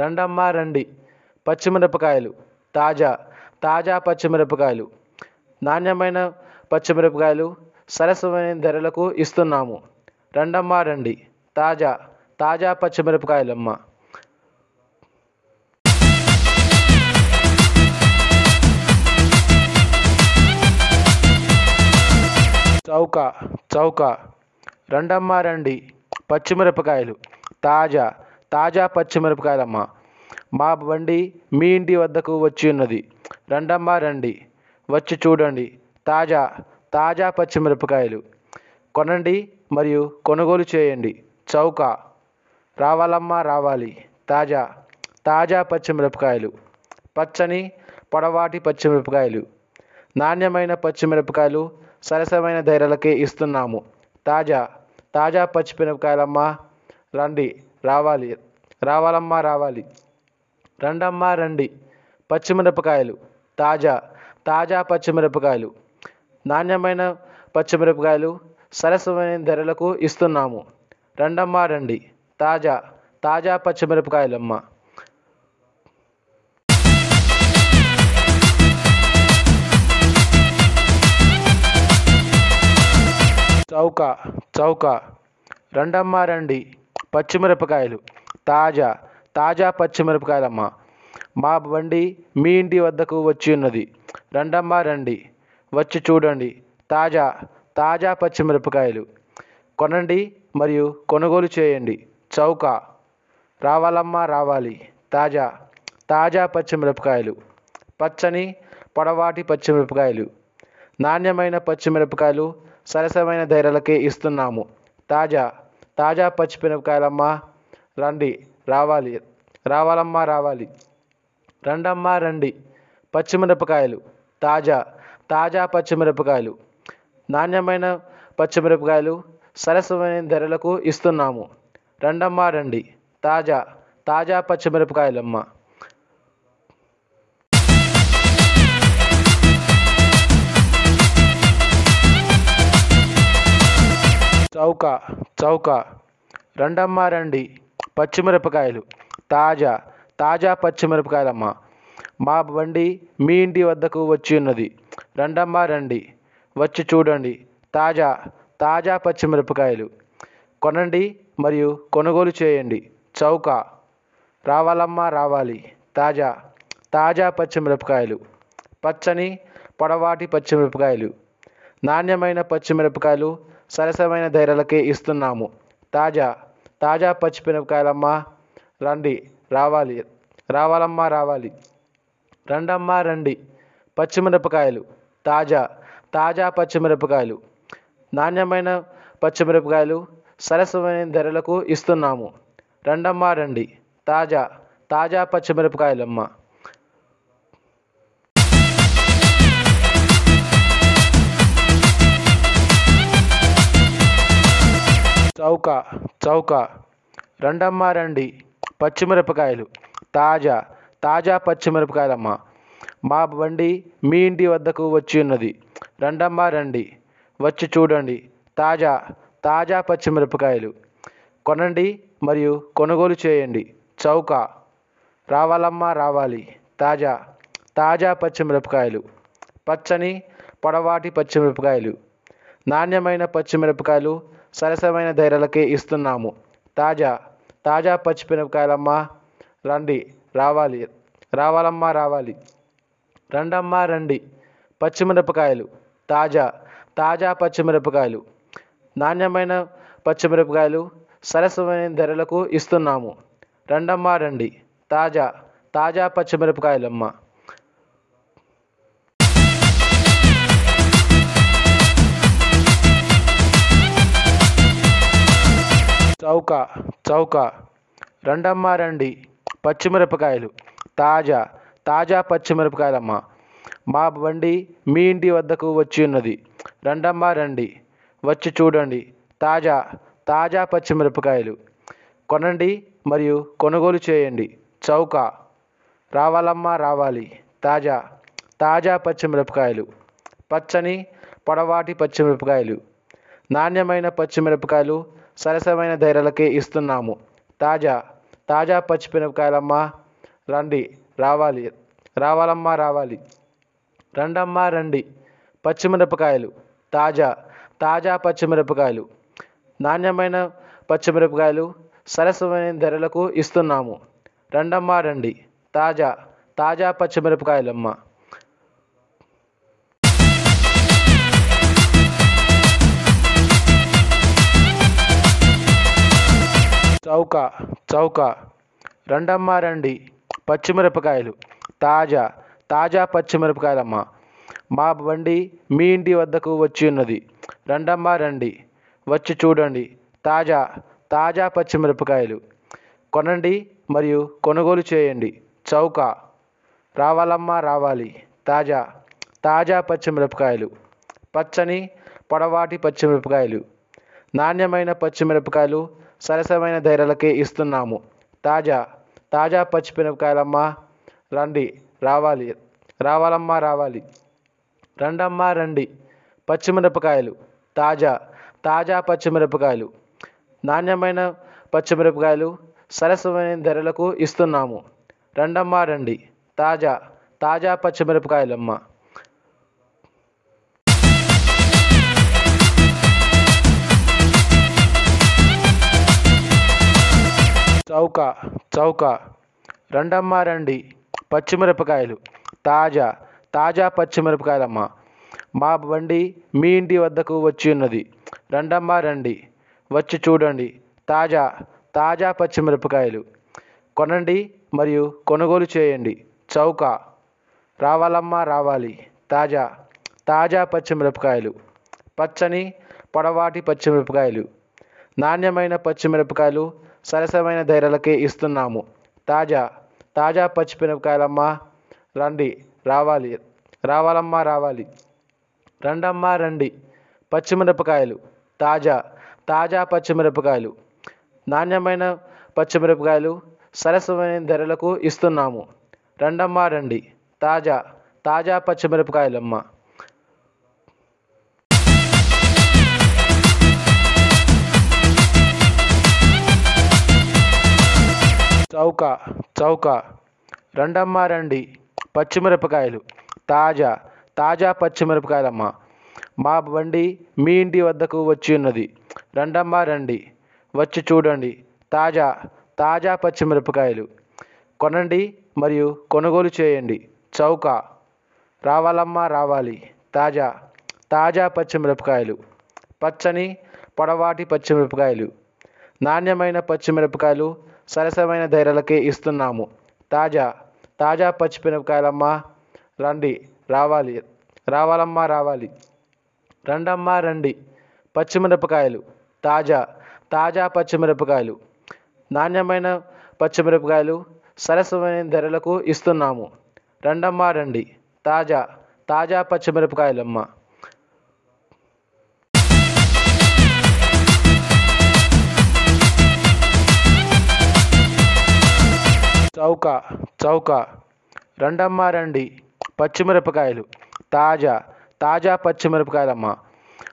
రండమ్మా రండి. పచ్చిమిరపకాయలు తాజా తాజా పచ్చిమిరపకాయలు నాణ్యమైన పచ్చిమిరపకాయలు సరసమైన ధరలకు ఇస్తున్నాము. రండమ్మా రండి. తాజా తాజా పచ్చిమిరపకాయలమ్మ చౌక చౌక. రండమ్మా రండి. పచ్చిమిరపకాయలు. తాజా తాజా పచ్చిమిరపకాయలమ్మ. మా బండి మీ ఇంటి వద్దకు వచ్చి ఉన్నది. రండమ్మా రండి. వచ్చి చూడండి. తాజా తాజా పచ్చిమిరపకాయలు. కొనండి మరియు కొనుగోలు చేయండి. చౌక. రావాలమ్మా రావాలి. తాజా తాజా పచ్చిమిరపకాయలు. పచ్చని పొడవాటి పచ్చిమిరపకాయలు. నాణ్యమైన పచ్చిమిరపకాయలు సరసమైన ధరలకే ఇస్తున్నాము. తాజా తాజా పచ్చిమిరపకాయలమ్మా రండి రావాలి రావాలమ్మా రావాలి. రండమ్మా రండి. పచ్చిమిరపకాయలు తాజా తాజా పచ్చిమిరపకాయలు నాణ్యమైన పచ్చిమిరపకాయలు సరసమైన ధరలకు ఇస్తున్నాము. రండమ్మా రండి. తాజా తాజా పచ్చిమిరపకాయలమ్మ చౌక చౌక. రండమ్మా రండి. పచ్చిమిరపకాయలు. తాజా తాజా పచ్చిమిరపకాయలమ్మ. మా బండి మీ ఇంటి వద్దకు వచ్చి ఉన్నది. రండమ్మా రండి. వచ్చి చూడండి. తాజా తాజా పచ్చిమిరపకాయలు. కొనండి మరియు కొనుగోలు చేయండి. చౌక. రావాలమ్మా రావాలి. తాజా తాజా పచ్చిమిరపకాయలు. పచ్చని పొడవాటి పచ్చిమిరపకాయలు. నాణ్యమైన పచ్చిమిరపకాయలు సరసమైన ధరలకే ఇస్తున్నాము. తాజా తాజా పచ్చిమిరపకాయలమ్మా రండి రావాలి. రావాలమ్మా రావాలి. రండమ్మా రండి. పచ్చిమిరపకాయలు తాజా తాజా పచ్చిమిరపకాయలు నాణ్యమైన పచ్చిమిరపకాయలు సరసమైన ధరలకు ఇస్తున్నాము. రండమ్మా రండి. తాజా తాజా పచ్చిమిరపకాయలమ్మ చౌక చౌక. రండమ్మా రండి. పచ్చిమిరపకాయలు. తాజా తాజా పచ్చిమిరపకాయలమ్మ. మా బండి మీ ఇంటి వద్దకు వచ్చి ఉన్నది. రండమ్మా రండి. వచ్చి చూడండి. తాజా తాజా పచ్చిమిరపకాయలు. కొనండి మరియు కొనుగోలు చేయండి. చౌక. రావాలమ్మా రావాలి. తాజా తాజా పచ్చిమిరపకాయలు. పచ్చని పొడవాటి పచ్చిమిరపకాయలు. నాణ్యమైన పచ్చిమిరపకాయలు సరసమైన ధరలకే ఇస్తున్నాము. తాజా తాజా పచ్చిమిరపకాయలమ్మా రండి రావాలి రావాలమ్మా రావాలి. రండమ్మా రండి. పచ్చిమిరపకాయలు తాజా తాజా పచ్చిమిరపకాయలు నాణ్యమైన పచ్చిమిరపకాయలు సరసమైన ధరలకు ఇస్తున్నాము. రండమ్మా రండి. తాజా తాజా పచ్చిమిరపకాయలమ్మ. చౌక చౌక. రండమ్మా రండి. పచ్చిమిరపకాయలు. తాజా తాజా పచ్చిమిరపకాయలమ్మ. మా బండి మీ ఇంటి వద్దకు వచ్చి ఉన్నది. రండమ్మా రండి. వచ్చి చూడండి. తాజా తాజా పచ్చిమిరపకాయలు. కొనండి మరియు కొనుగోలు చేయండి. చౌక. రావాలమ్మా రావాలి. తాజా తాజా పచ్చిమిరపకాయలు. పచ్చని పొడవాటి పచ్చిమిరపకాయలు. నాణ్యమైన పచ్చిమిరపకాయలు సరసమైన ధరలకే ఇస్తున్నాము. తాజా తాజా పచ్చిమిరపకాయలమ్మా రండి రావాలి రావాలమ్మా రావాలి. రండమ్మా రండి. పచ్చిమిరపకాయలు తాజా తాజా పచ్చిమిరపకాయలు నాణ్యమైన పచ్చిమిరపకాయలు సరసమైన ధరలకు ఇస్తున్నాము. రండమ్మా రండి. తాజా తాజా పచ్చిమిరపకాయలమ్మ చౌక చౌక. రండమ్మా రండి. పచ్చిమిరపకాయలు. తాజా తాజా పచ్చిమిరపకాయలమ్మ. మా బండి మీ ఇంటి వద్దకు వచ్చి ఉన్నది. రండమ్మా రండి. వచ్చి చూడండి. తాజా తాజా పచ్చిమిరపకాయలు. కొనండి మరియు కొనుగోలు చేయండి. చౌక. రావాలమ్మా రావాలి. తాజా తాజా పచ్చిమిరపకాయలు. పచ్చని పొడవాటి పచ్చిమిరపకాయలు. నాణ్యమైన పచ్చిమిరపకాయలు సరసమైన ధరలకి ఇస్తున్నాము. తాజా తాజా పచ్చిమిరపకాయలమ్మా రండి రావాలి రావాలమ్మా రావాలి. రండమ్మా రండి. పచ్చిమిరపకాయలు తాజా తాజా పచ్చిమిరపకాయలు నాణ్యమైన పచ్చిమిరపకాయలు సరసమైన ధరలకు ఇస్తున్నాము. రండమ్మా రండి. తాజా తాజా పచ్చిమిరపకాయలమ్మ చౌక చౌక. రండమ్మ రండి. పచ్చిమిరపకాయలు. తాజా తాజా పచ్చిమిరపకాయలమ్మ. మా బండి మీ ఇంటి వద్దకు వచ్చి ఉన్నది. రండమ్మ రండి. వచ్చి చూడండి. తాజా తాజా పచ్చిమిరపకాయలు. కొనండి మరియు కొనుగోలు చేయండి. చౌక. రావాలమ్మా రావాలి. తాజా తాజా పచ్చిమిరపకాయలు. పచ్చని పొడవాటి పచ్చిమిరపకాయలు. నాణ్యమైన పచ్చిమిరపకాయలు సరసమైన ధరలకే ఇస్తున్నాము. తాజా తాజా పచ్చిమిరపకాయలమ్మ రండి రావాలి రావాలమ్మా రావాలి. రండమ్మా రండి. పచ్చిమిరపకాయలు తాజా తాజా పచ్చిమిరపకాయలు నాణ్యమైన పచ్చిమిరపకాయలు సరసమైన ధరలకు ఇస్తున్నాము. రండమ్మా రండి. తాజా తాజా పచ్చిమిరపకాయలమ్మ చౌక చౌక. రండమ్మా రండి. పచ్చిమిరపకాయలు. తాజా తాజా పచ్చిమిరపకాయలమ్మ. మా బండి మీ ఇంటి వద్దకు వచ్చి ఉన్నది. రండమ్మా రండి. వచ్చి చూడండి. తాజా తాజా పచ్చిమిరపకాయలు. కొనండి మరియు కొనుగోలు చేయండి. చౌక. రావాలమ్మా రావాలి. తాజా తాజా పచ్చిమిరపకాయలు. పచ్చని పొడవాటి పచ్చిమిరపకాయలు. నాణ్యమైన పచ్చిమిరపకాయలు సరసమైన ధరలకే ఇస్తున్నాము. తాజా తాజా పచ్చిమిరపకాయలమ్మా రండి రావాలి. రావాలమ్మా రావాలి. రండమ్మా రండి. పచ్చిమిరపకాయలు తాజా తాజా పచ్చిమిరపకాయలు నాణ్యమైన పచ్చిమిరపకాయలు సరసమైన ధరలకు ఇస్తున్నాము. రండమ్మా రండి. తాజా తాజా పచ్చిమిరపకాయలమ్మ చౌక చౌక. రండమ్మా రండి. పచ్చిమిరపకాయలు. తాజా తాజా పచ్చిమిరపకాయలమ్మ. మా బండి మీ ఇంటి వద్దకు వచ్చి ఉన్నది. రండమ్మా రండి. వచ్చి చూడండి. తాజా తాజా పచ్చిమిరపకాయలు. కొనండి మరియు కొనుగోలు చేయండి. చౌక. రావాలమ్మా రావాలి. తాజా తాజా పచ్చిమిరపకాయలు. పచ్చని పొడవాటి పచ్చిమిరపకాయలు. నాణ్యమైన పచ్చిమిరపకాయలు సరసమైన ధరలకి ఇస్తున్నాము. తాజా తాజా పచ్చిమిరపకాయలమ్మా రండి రావాలి రావాలమ్మా రావాలి. రండమ్మా రండి. పచ్చిమిరపకాయలు తాజా తాజా పచ్చిమిరపకాయలు నాణ్యమైన పచ్చిమిరపకాయలు సరసమైన ధరలకు ఇస్తున్నాము. రండమ్మా రండి. తాజా తాజా పచ్చిమిరపకాయలమ్మ చౌక చౌక. రండమ్మా రండి. పచ్చిమిరపకాయలు. తాజా తాజా పచ్చిమిరపకాయలమ్మ.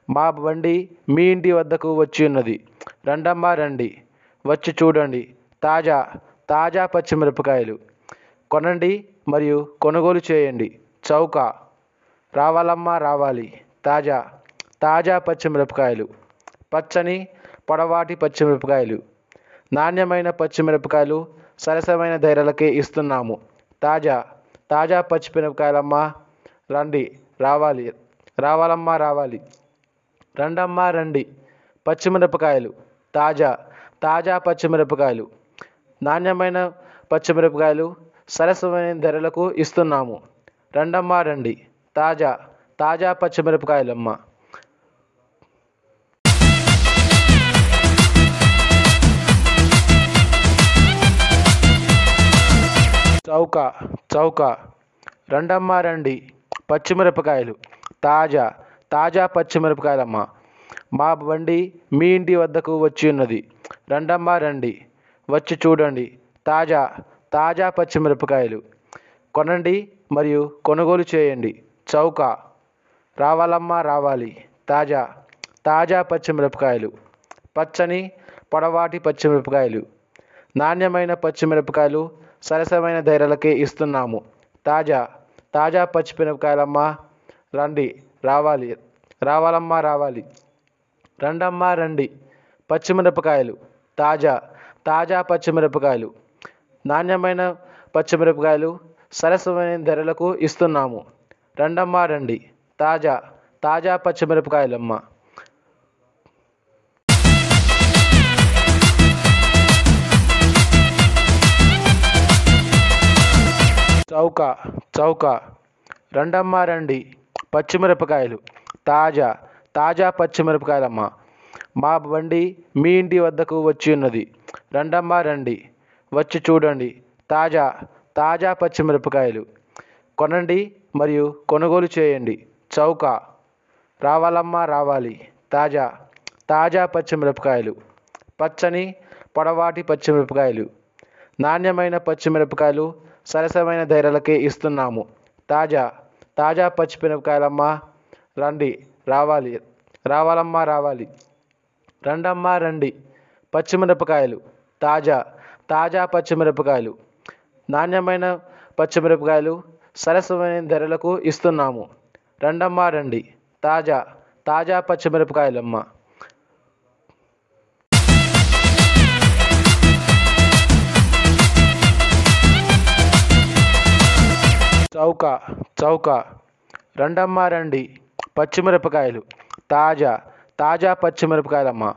మా బండి మీ ఇంటి వద్దకు వచ్చి ఉన్నది. రండమ్మా రండి. వచ్చి చూడండి. తాజా తాజా పచ్చిమిరపకాయలు. కొనండి మరియు కొనుగోలు చేయండి. చౌక. రావాలమ్మా రావాలి. తాజా తాజా పచ్చిమిరపకాయలు. పచ్చని పొడవాటి పచ్చిమిరపకాయలు. నాణ్యమైన పచ్చిమిరపకాయలు సరసమైన ధరలకే ఇస్తున్నాము. తాజా తాజా పచ్చిమిరపకాయలమ్మా రండి రావాలి రావాలమ్మా రావాలి. రండమ్మా రండి. పచ్చిమిరపకాయలు తాజా తాజా పచ్చిమిరపకాయలు నాణ్యమైన పచ్చిమిరపకాయలు సరసమైన ధరలకు ఇస్తున్నాము. రండమ్మా రండి. తాజా తాజా పచ్చిమిరపకాయలమ్మ చౌక చౌక. రండమ్మా రండి. పచ్చిమిరపకాయలు. తాజా తాజా పచ్చిమిరపకాయలమ్మ. మా బండి మీ ఇంటి వద్దకు వచ్చి ఉన్నది. రండమ్మా రండి. వచ్చి చూడండి. తాజా తాజా పచ్చిమిరపకాయలు. కొనండి మరియు కొనుగోలు చేయండి. చౌక. రావాలమ్మా రావాలి. తాజా తాజా పచ్చిమిరపకాయలు. పచ్చని పొడవాటి పచ్చిమిరపకాయలు. నాణ్యమైన పచ్చిమిరపకాయలు సరసమైన ధరలకే ఇస్తున్నాము. తాజా తాజా పచ్చిమిరపకాయలమ్మా రండి రావాలి రావాలమ్మా రావాలి. రండమ్మా రండి. పచ్చిమిరపకాయలు తాజా తాజా పచ్చిమిరపకాయలు నాణ్యమైన పచ్చిమిరపకాయలు సరసమైన ధరలకు ఇస్తున్నాము. రండమ్మా రండి. తాజా తాజా పచ్చిమిరపకాయలమ్మ చౌక చౌక. రండమ్మా రండి. పచ్చిమిరపకాయలు. తాజా తాజా పచ్చిమిరపకాయలమ్మ. మా బండి మీ ఇంటి వద్దకు వచ్చి ఉన్నది. రండమ్మా రండి. వచ్చి చూడండి. తాజా తాజా పచ్చిమిరపకాయలు. కొనండి మరియు కొనుగోలు చేయండి. చౌక. రావాలమ్మా రావాలి. తాజా తాజా పచ్చిమిరపకాయలు. పచ్చని పొడవాటి పచ్చిమిరపకాయలు. నాణ్యమైన పచ్చిమిరపకాయలు సరసమైన ధరలకి ఇస్తున్నాము. తాజా తాజా పచ్చిమిరపకాయలమ్మా రండి రావాలి రావాలమ్మా రావాలి. రండమ్మా రండి. పచ్చిమిరపకాయలు తాజా తాజా పచ్చిమిరపకాయలు నాణ్యమైన పచ్చిమిరపకాయలు సరసమైన ధరలకు ఇస్తున్నాము. రండమ్మా రండి. తాజా తాజా పచ్చిమిరపకాయలమ్మ చౌక చౌక. రండమ్మా రండి. పచ్చిమిరపకాయలు. తాజా తాజా పచ్చిమిరపకాయలమ్మ.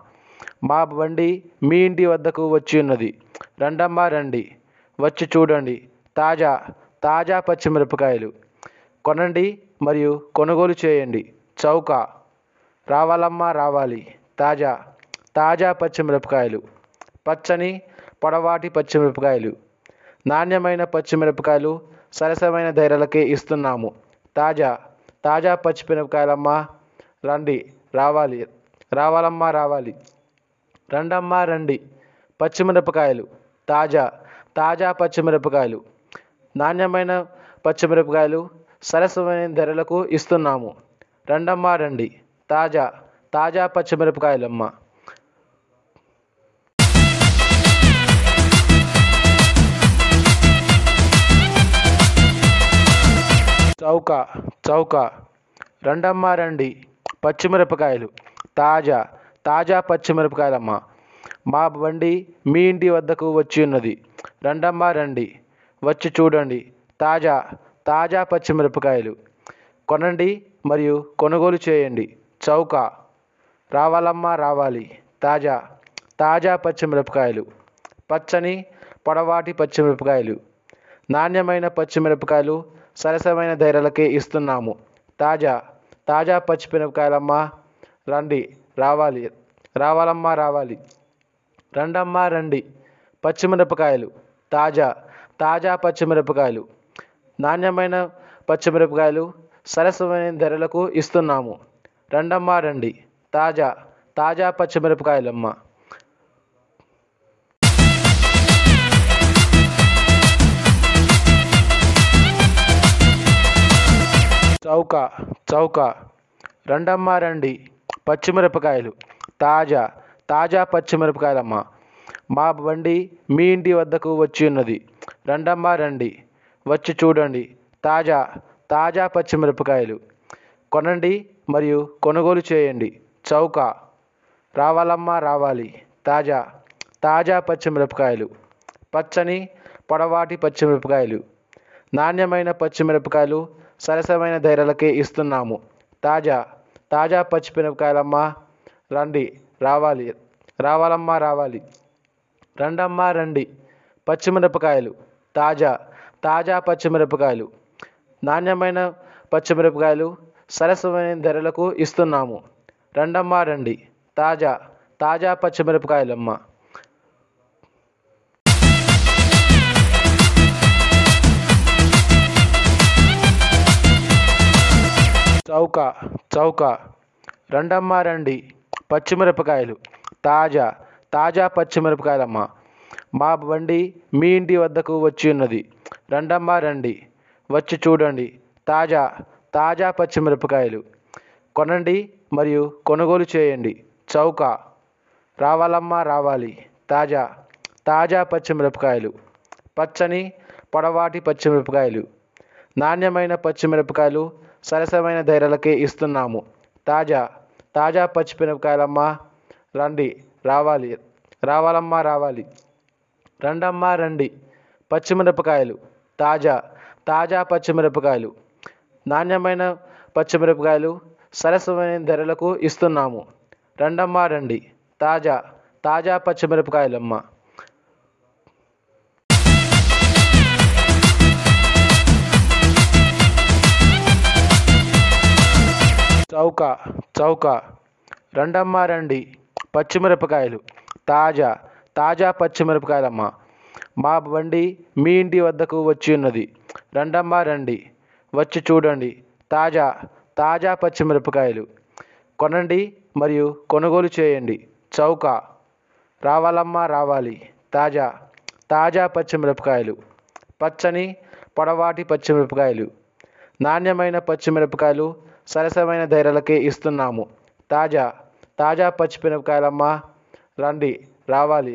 మా బండి మీ ఇంటి వద్దకు వచ్చి ఉన్నది. రండమ్మా రండి. వచ్చి చూడండి. తాజా తాజా పచ్చిమిరపకాయలు. కొనండి మరియు కొనుగోలు చేయండి. చౌక. రావాలమ్మా రావాలి. తాజా తాజా పచ్చిమిరపకాయలు. పచ్చని పొడవాటి పచ్చిమిరపకాయలు. నాణ్యమైన పచ్చిమిరపకాయలు సరసమైన ధరలకే ఇస్తున్నాము. తాజా తాజా పచ్చిమిరపకాయలమ్మ రండి రావాలి రావాలమ్మా రావాలి. రండమ్మా రండి. పచ్చిమిరపకాయలు తాజా తాజా పచ్చిమిరపకాయలు నాణ్యమైన పచ్చిమిరపకాయలు సరసమైన ధరలకు ఇస్తున్నాము. రండమ్మా రండి. తాజా తాజా పచ్చిమిరపకాయలమ్మ చౌక చౌక. రండమ్మా రండి. పచ్చిమిరపకాయలు. తాజా తాజా పచ్చిమిరపకాయలమ్మ. మా బండి మీ ఇంటి వద్దకు వచ్చి ఉన్నది. రండమ్మా రండి. వచ్చి చూడండి. తాజా తాజా పచ్చిమిరపకాయలు. కొనండి మరియు కొనుగోలు చేయండి. చౌక. రావాలమ్మా రావాలి. తాజా తాజా పచ్చిమిరపకాయలు. పచ్చని పొడవాటి పచ్చిమిరపకాయలు. నాణ్యమైన పచ్చిమిరపకాయలు సరసమైన ధరలకే ఇస్తున్నాము. తాజా తాజా పచ్చిమిరపకాయలమ్మా రండి రావాలి. రావాలమ్మా రావాలి. రండమ్మా రండి. పచ్చిమిరపకాయలు తాజా తాజా పచ్చిమిరపకాయలు నాణ్యమైన పచ్చిమిరపకాయలు సరసమైన ధరలకు ఇస్తున్నాము. రండమ్మా రండి. తాజా తాజా పచ్చిమిరపకాయలమ్మ చౌక చౌక. రండమ్మా రండి. పచ్చిమిరపకాయలు. తాజా తాజా పచ్చిమిరపకాయలమ్మ. మా బండి మీ ఇంటి వద్దకు వచ్చి ఉన్నది. రండమ్మా రండి. వచ్చి చూడండి. తాజా తాజా పచ్చిమిరపకాయలు. కొనండి మరియు కొనుగోలు చేయండి. చౌక. రావాలమ్మా రావాలి. తాజా తాజా పచ్చిమిరపకాయలు. పచ్చని పొడవాటి పచ్చిమిరపకాయలు. నాణ్యమైన పచ్చిమిరపకాయలు సరసమైన ధరలకి ఇస్తున్నాము. తాజా తాజా పచ్చిమిరపకాయలమ్మా రండి రావాలి రావాలమ్మా రావాలి. రండమ్మా రండి. పచ్చిమిరపకాయలు తాజా తాజా పచ్చిమిరపకాయలు. నాణ్యమైన పచ్చిమిరపకాయలు సరసమైన ధరలకు ఇస్తున్నాము. రండమ్మా రండి. తాజా తాజా పచ్చిమిరపకాయలమ్మ. చౌక చౌక. రండమ్మా రండి. పచ్చిమిరపకాయలు. తాజా తాజా పచ్చిమిరపకాయలమ్మ. మా బండి మీ ఇంటి వద్దకు వచ్చి ఉన్నది. రండమ్మా రండి. వచ్చి చూడండి. తాజా తాజా పచ్చిమిరపకాయలు. కొనండి మరియు కొనుగోలు చేయండి. చౌక. రావాలమ్మా రావాలి. తాజా తాజా పచ్చిమిరపకాయలు. పచ్చని పొడవాటి పచ్చిమిరపకాయలు. నాణ్యమైన పచ్చిమిరపకాయలు సరసమైన ధరలకే ఇస్తున్నాము. తాజా తాజా పచ్చిమిరపకాయలమ్మా రండి రావాలి రావాలమ్మా రావాలి. రండమ్మా రండి. పచ్చిమిరపకాయలు తాజా తాజా పచ్చిమిరపకాయలు నాణ్యమైన పచ్చిమిరపకాయలు సరసమైన ధరలకు ఇస్తున్నాము. రండమ్మా రండి. తాజా తాజా పచ్చిమిరపకాయలమ్మ చౌక చౌక. రండమ్మా రండి. పచ్చిమిరపకాయలు. తాజా తాజా పచ్చిమిరపకాయలమ్మ. మా బండి మీ ఇంటి వద్దకు వచ్చి ఉన్నది. రండమ్మా రండి. వచ్చి చూడండి. తాజా తాజా పచ్చిమిరపకాయలు. కొనండి మరియు కొనుగోలు చేయండి. చౌక. రావాలమ్మా రావాలి. తాజా తాజా పచ్చిమిరపకాయలు. పచ్చని పొడవాటి పచ్చిమిరపకాయలు. నాణ్యమైన పచ్చిమిరపకాయలు సరసమైన ధరలకే ఇస్తున్నాము. తాజా తాజా పచ్చిమిరపకాయలమ్మా రండి రావాలి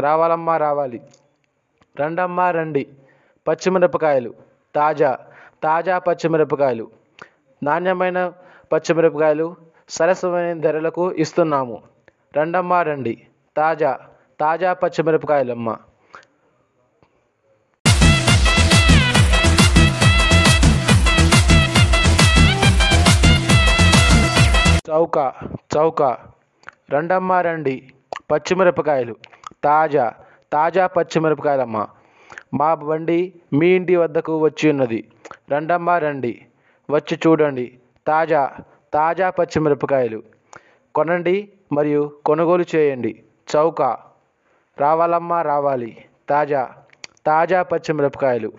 రావాలమ్మా రావాలి. రండమ్మా రండి. పచ్చిమిరపకాయలు తాజా తాజా పచ్చిమిరపకాయలు నాణ్యమైన పచ్చిమిరపకాయలు సరసమైన ధరలకు ఇస్తున్నాము. రండమ్మా రండి. తాజా తాజా పచ్చిమిరపకాయలమ్మ చౌక చౌక. రండమ్మ రండి. పచ్చిమిరపకాయలు. తాజా తాజా పచ్చిమిరపకాయలమ్మ. మా బండి మీ ఇంటి వద్దకు వచ్చి ఉన్నది. రండమ్మ రండి. వచ్చి చూడండి. తాజా తాజా పచ్చిమిరపకాయలు. కొనండి మరియు కొనుగోలు చేయండి. చౌక. రావాలమ్మా రావాలి. తాజా తాజా పచ్చిమిరపకాయలు.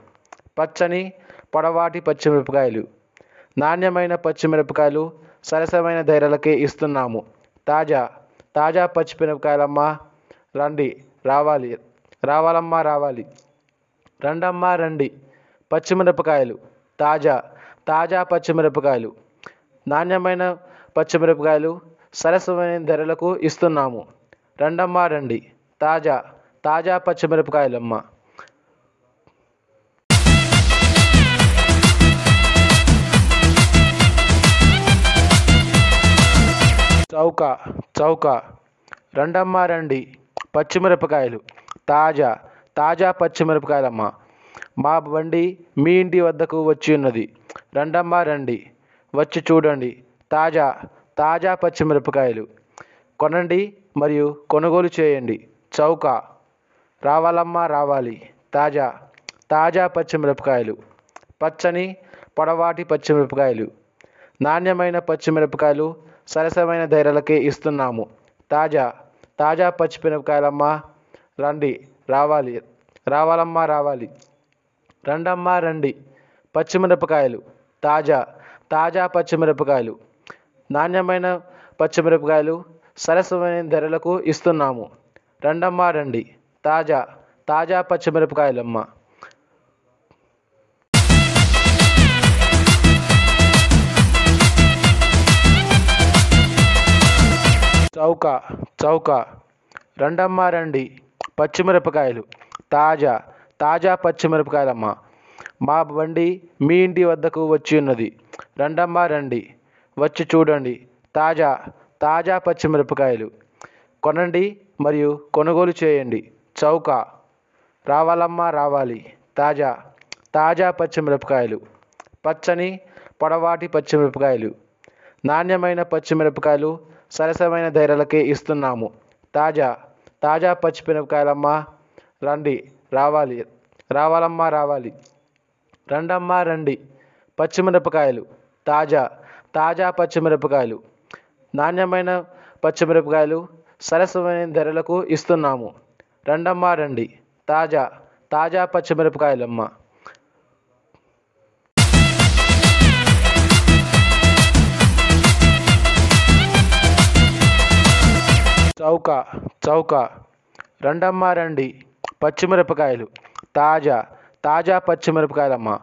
పచ్చని పొడవాటి పచ్చిమిరపకాయలు. నాణ్యమైన పచ్చిమిరపకాయలు సరసమైన ధరలకే ఇస్తున్నాము. తాజా తాజా పచ్చిమిరపకాయలమ్మ రండి రావాలి రావాలమ్మా రావాలి. రండమ్మా రండి. పచ్చిమిరపకాయలు తాజా తాజా పచ్చిమిరపకాయలు నాణ్యమైన పచ్చిమిరపకాయలు సరసమైన ధరలకు ఇస్తున్నాము. రండమ్మా రండి. తాజా తాజా పచ్చిమిరపకాయలమ్మ చౌక చౌక. రండమ్మా రండి. పచ్చిమిరపకాయలు. తాజా తాజా పచ్చిమిరపకాయలమ్మ. మా బండి మీ ఇంటి వద్దకు వచ్చి ఉన్నది. రండమ్మా రండి. వచ్చి చూడండి. తాజా తాజా పచ్చిమిరపకాయలు. కొనండి మరియు కొనుగోలు చేయండి. చౌక. రావాలమ్మా రావాలి. తాజా తాజా పచ్చిమిరపకాయలు. పచ్చని పొడవాటి పచ్చిమిరపకాయలు. నాణ్యమైన పచ్చిమిరపకాయలు సరసమైన ధరలకే ఇస్తున్నాము. తాజా తాజా పచ్చిమిరపకాయలమ్మా రండి రావాలి. రావాలమ్మా రావాలి. రండమ్మా రండి. పచ్చిమిరపకాయలు తాజా తాజా పచ్చిమిరపకాయలు నాణ్యమైన పచ్చిమిరపకాయలు సరసమైన ధరలకు ఇస్తున్నాము. రండమ్మా రండి. తాజా తాజా పచ్చిమిరపకాయలమ్మ చౌక చౌక. రండమ్మా రండి. పచ్చిమిరపకాయలు. తాజా తాజా పచ్చిమిరపకాయలమ్మ. మా బండి మీ ఇంటి వద్దకు వచ్చి ఉన్నది. రండమ్మా రండి. వచ్చి చూడండి. తాజా తాజా పచ్చిమిరపకాయలు. కొనండి మరియు కొనుగోలు చేయండి. చౌక. రావాలమ్మా రావాలి. తాజా తాజా పచ్చిమిరపకాయలు. పచ్చని పొడవాటి పచ్చిమిరపకాయలు. నాణ్యమైన పచ్చిమిరపకాయలు సరసమైన ధరలకి ఇస్తున్నాము. తాజా తాజా పచ్చిమిరపకాయలమ్మా రండి రావాలి. రావాలమ్మా రావాలి. రండమ్మా రండి. పచ్చిమిరపకాయలు తాజా తాజా పచ్చిమిరపకాయలు నాణ్యమైన పచ్చిమిరపకాయలు సరసమైన ధరలకు ఇస్తున్నాము. రండమ్మా రండి. తాజా తాజా పచ్చిమిరపకాయలమ్మ చౌక చౌక. రండమ్మా రండి. పచ్చిమిరపకాయలు. తాజా తాజా పచ్చిమిరపకాయలమ్మ.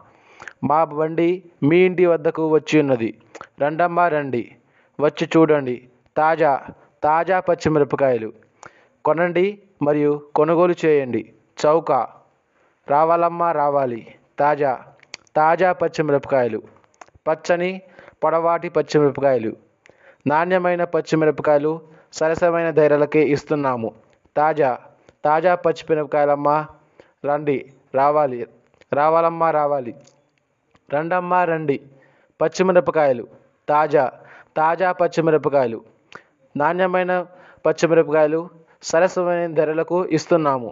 మా బండి మీ ఇంటి వద్దకు వచ్చి ఉన్నది. రండమ్మా రండి. వచ్చి చూడండి. తాజా తాజా పచ్చిమిరపకాయలు. కొనండి మరియు కొనుగోలు చేయండి. చౌక. రావాలమ్మా రావాలి. తాజా తాజా పచ్చిమిరపకాయలు. పచ్చని పొడవాటి పచ్చిమిరపకాయలు. నాణ్యమైన పచ్చిమిరపకాయలు సరసమైన ధరలకి ఇస్తున్నాము. తాజా తాజా పచ్చిమిరపకాయలమ్మ రండి రావాలి రావాలమ్మా రావాలి. రండమ్మా రండి. పచ్చిమిరపకాయలు తాజా తాజా పచ్చిమిరపకాయలు నాణ్యమైన పచ్చిమిరపకాయలు సరసమైన ధరలకు ఇస్తున్నాము.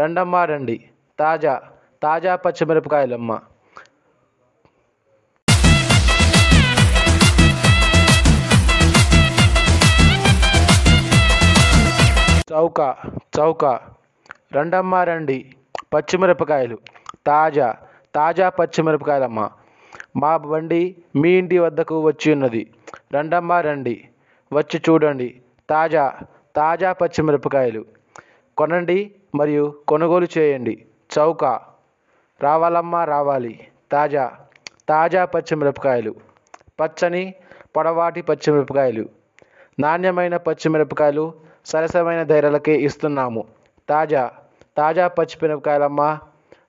రండమ్మా రండి. తాజా తాజా పచ్చిమిరపకాయలమ్మ చౌక చౌక. రండమ్మా రండి. పచ్చిమిరపకాయలు. తాజా తాజా పచ్చిమిరపకాయలమ్మ. మా బండి మీ ఇంటి వద్దకు వచ్చి ఉన్నది. రండమ్మా రండి. వచ్చి చూడండి. తాజా తాజా పచ్చిమిరపకాయలు. కొనండి మరియు కొనుగోలు చేయండి. చౌక. రావాలమ్మా రావాలి. తాజా తాజా పచ్చిమిరపకాయలు. పచ్చని పొడవాటి పచ్చిమిరపకాయలు. నాణ్యమైన పచ్చిమిరపకాయలు సరసమైన ధరలకే ఇస్తున్నాము. తాజా తాజా పచ్చిమిరపకాయలమ్మా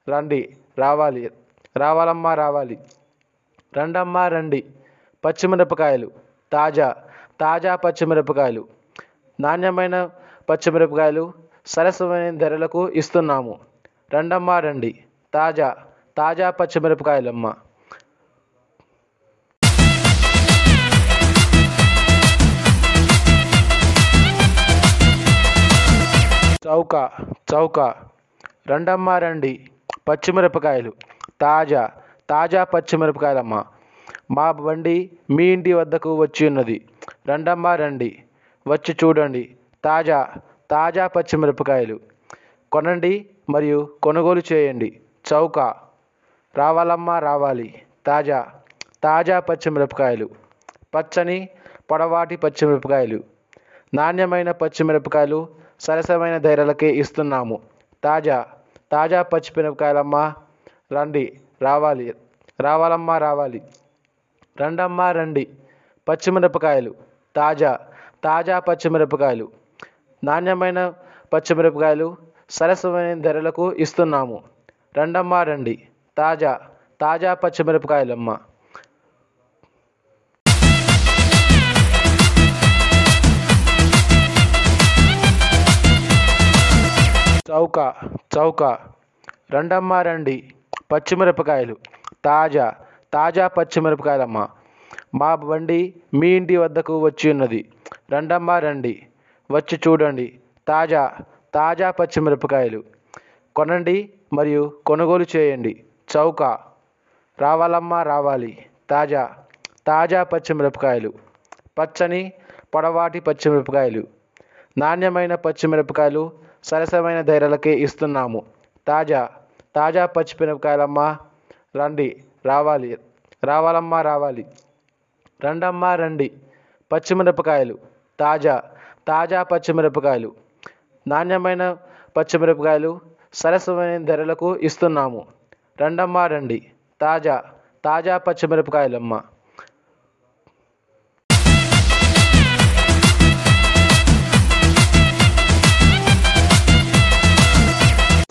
రండి రావాలి రావాలమ్మా రావాలి. రండమ్మా రండి. పచ్చిమిరపకాయలు తాజా తాజా పచ్చిమిరపకాయలు నాణ్యమైన పచ్చిమిరపకాయలు సరసమైన ధరలకు ఇస్తున్నాము. రండమ్మా రండి. తాజా తాజా పచ్చిమిరపకాయలమ్మ చౌక చౌక. రండమ్మా రండి. పచ్చిమిరపకాయలు. తాజా తాజా పచ్చిమిరపకాయలమ్మ. మా బండి మీ ఇంటి వద్దకు వచ్చి ఉన్నది. రండమ్మా రండి. వచ్చి చూడండి. తాజా తాజా పచ్చిమిరపకాయలు. కొనండి మరియు కొనుగోలు చేయండి. చౌక. రావాలమ్మా రావాలి. తాజా తాజా పచ్చిమిరపకాయలు. పచ్చని పొడవాటి పచ్చిమిరపకాయలు. నాణ్యమైన పచ్చిమిరపకాయలు సరసమైన ధరలకే ఇస్తున్నాము. తాజా తాజా పచ్చిమిరపకాయలమ్మా రండి రావాలి రావాలమ్మా రావాలి. రండమ్మా రండి. పచ్చిమిరపకాయలు తాజా తాజా పచ్చిమిరపకాయలు నాణ్యమైన పచ్చిమిరపకాయలు సరసమైన ధరలకు ఇస్తున్నాము. రండమ్మా రండి. తాజా తాజా పచ్చిమిరపకాయలమ్మ చౌక చౌక. రండమ్మా రండి. పచ్చిమిరపకాయలు. తాజా తాజా పచ్చిమిరపకాయలమ్మ. మా బండి మీ ఇంటి వద్దకు వచ్చి ఉన్నది. రండమ్మా రండి. వచ్చి చూడండి. తాజా తాజా పచ్చిమిరపకాయలు. కొనండి మరియు కొనుగోలు చేయండి. చౌక. రావాలమ్మా రావాలి. తాజా తాజా పచ్చిమిరపకాయలు. పచ్చని పొడవాటి పచ్చిమిరపకాయలు. నాణ్యమైన పచ్చిమిరపకాయలు సరసమైన ధరలకే ఇస్తున్నాము. తాజా తాజా పచ్చిమిరపకాయలమ్మ రండి రావాలి రావాలమ్మా రావాలి. రండమ్మా రండి. పచ్చిమిరపకాయలు తాజా తాజా పచ్చిమిరపకాయలు నాణ్యమైన పచ్చిమిరపకాయలు సరసమైన ధరలకు ఇస్తున్నాము. రండమ్మా రండి. తాజా తాజా పచ్చిమిరపకాయలమ్మ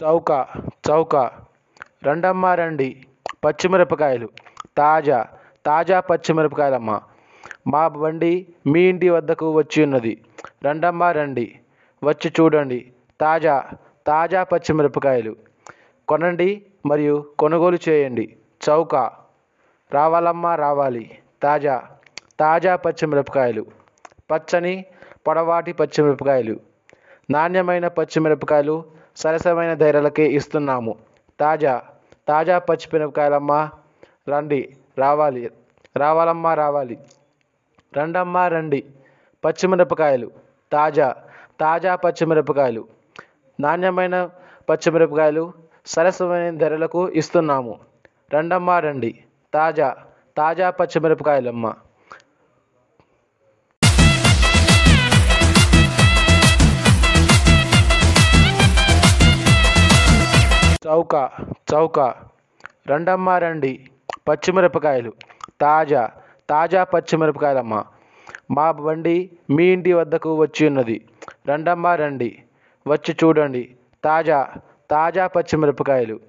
చౌక చౌక. రండమ్మా రండి. పచ్చిమిరపకాయలు. తాజా తాజా పచ్చిమిరపకాయలమ్మ. మా బండి మీ ఇంటి వద్దకు వచ్చి ఉన్నది. రండమ్మా రండి. వచ్చి చూడండి. తాజా తాజా పచ్చిమిరపకాయలు. కొనండి మరియు కొనుగోలు చేయండి. చౌక. రావాలమ్మా రావాలి. తాజా తాజా పచ్చిమిరపకాయలు. పచ్చని పొడవాటి పచ్చిమిరపకాయలు. నాణ్యమైన పచ్చిమిరపకాయలు సరసమైన ధరలకే ఇస్తున్నాము. తాజా తాజా పచ్చిమిరపకాయలమ్మా రండి రావాలి. రావాలమ్మా రావాలి. రండమ్మా రండి. పచ్చిమిరపకాయలు తాజా తాజా పచ్చిమిరపకాయలు నాణ్యమైన పచ్చిమిరపకాయలు సరసమైన ధరలకు ఇస్తున్నాము. రండమ్మా రండి. తాజా తాజా పచ్చిమిరపకాయలమ్మ చౌక చౌక. రండమ్మా రండి. పచ్చిమిరపకాయలు. తాజా తాజా పచ్చిమిరపకాయలమ్మ. మా బండి మీ ఇంటి వద్దకు వచ్చి ఉన్నది. రండమ్మా రండి. వచ్చి చూడండి. తాజా తాజా పచ్చిమిరపకాయలు.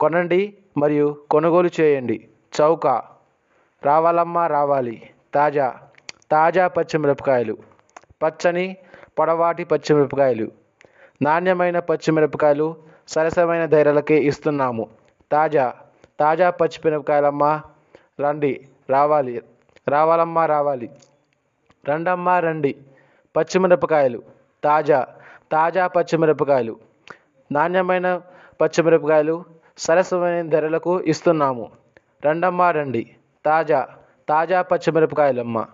కొనండి మరియు కొనుగోలు చేయండి. చౌక. రావాలమ్మా రావాలి. తాజా తాజా పచ్చిమిరపకాయలు. పచ్చని పొడవాటి పచ్చిమిరపకాయలు. నాణ్యమైన పచ్చిమిరపకాయలు సరసమైన ధరలకి ఇస్తున్నాము. తాజా తాజా పచ్చిమిరపకాయలమ్మా రండి రావాలి రావాలమ్మా రావాలి. రండమ్మా రండి. పచ్చిమిరపకాయలు తాజా తాజా పచ్చిమిరపకాయలు నాణ్యమైన పచ్చిమిరపకాయలు సరసమైన ధరలకు ఇస్తున్నాము. రండమ్మా రండి. తాజా తాజా పచ్చిమిరపకాయలమ్మ.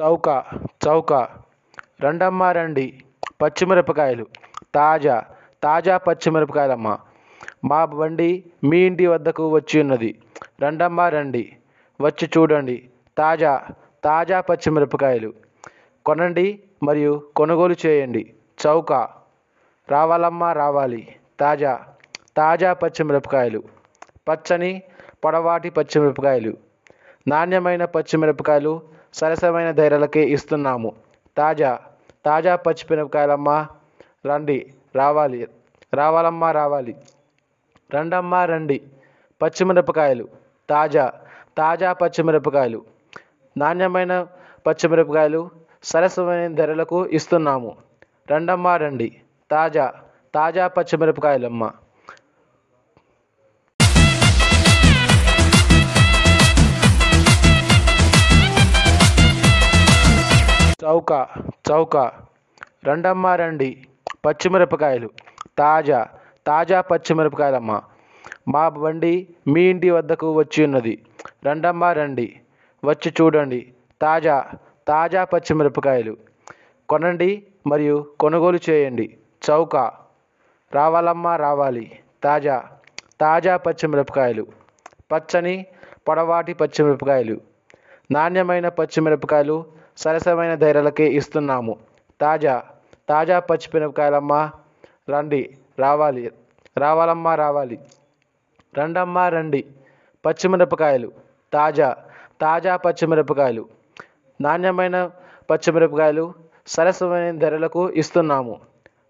చౌక చౌక. రండమ్మా రండి. పచ్చిమిరపకాయలు. తాజా తాజా పచ్చిమిరపకాయలమ్మ. మా బండి మీ ఇంటి వద్దకు వచ్చి ఉన్నది. రండమ్మా రండి. వచ్చి చూడండి. తాజా తాజా పచ్చిమిరపకాయలు. కొనండి మరియు కొనుగోలు చేయండి. చౌక. రావాలమ్మా రావాలి. తాజా తాజా పచ్చిమిరపకాయలు. పచ్చని పొడవాటి పచ్చిమిరపకాయలు. నాణ్యమైన పచ్చిమిరపకాయలు సరసమైన ధరలకే ఇస్తున్నాము. తాజా తాజా పచ్చిమిరపకాయలమ్మా రండి రావాలి రావాలమ్మా రావాలి. రండమ్మా రండి. పచ్చిమిరపకాయలు తాజా తాజా పచ్చిమిరపకాయలు నాణ్యమైన పచ్చిమిరపకాయలు సరసమైన ధరలకు ఇస్తున్నాము. రండమ్మా రండి. తాజా తాజా పచ్చిమిరపకాయలమ్మ చౌక చౌక. రండమ్మా రండి. పచ్చిమిరపకాయలు. తాజా తాజా పచ్చిమిరపకాయలమ్మ. మా బండి మీ ఇంటి వద్దకు వచ్చి ఉన్నది. రండమ్మా రండి. వచ్చి చూడండి. తాజా తాజా పచ్చిమిరపకాయలు. కొనండి మరియు కొనుగోలు చేయండి. చౌక. రావాలమ్మా రావాలి. తాజా తాజా పచ్చిమిరపకాయలు. పచ్చని పొడవాటి పచ్చిమిరపకాయలు. నాణ్యమైన పచ్చిమిరపకాయలు సరసమైన ధరలకే ఇస్తున్నాము. తాజా తాజా పచ్చిమిరపకాయలమ్మా రండి రావాలి రావాలమ్మా రావాలి. రండమ్మా రండి. పచ్చిమిరపకాయలు తాజా తాజా పచ్చిమిరపకాయలు నాణ్యమైన పచ్చిమిరపకాయలు సరసమైన ధరలకు ఇస్తున్నాము.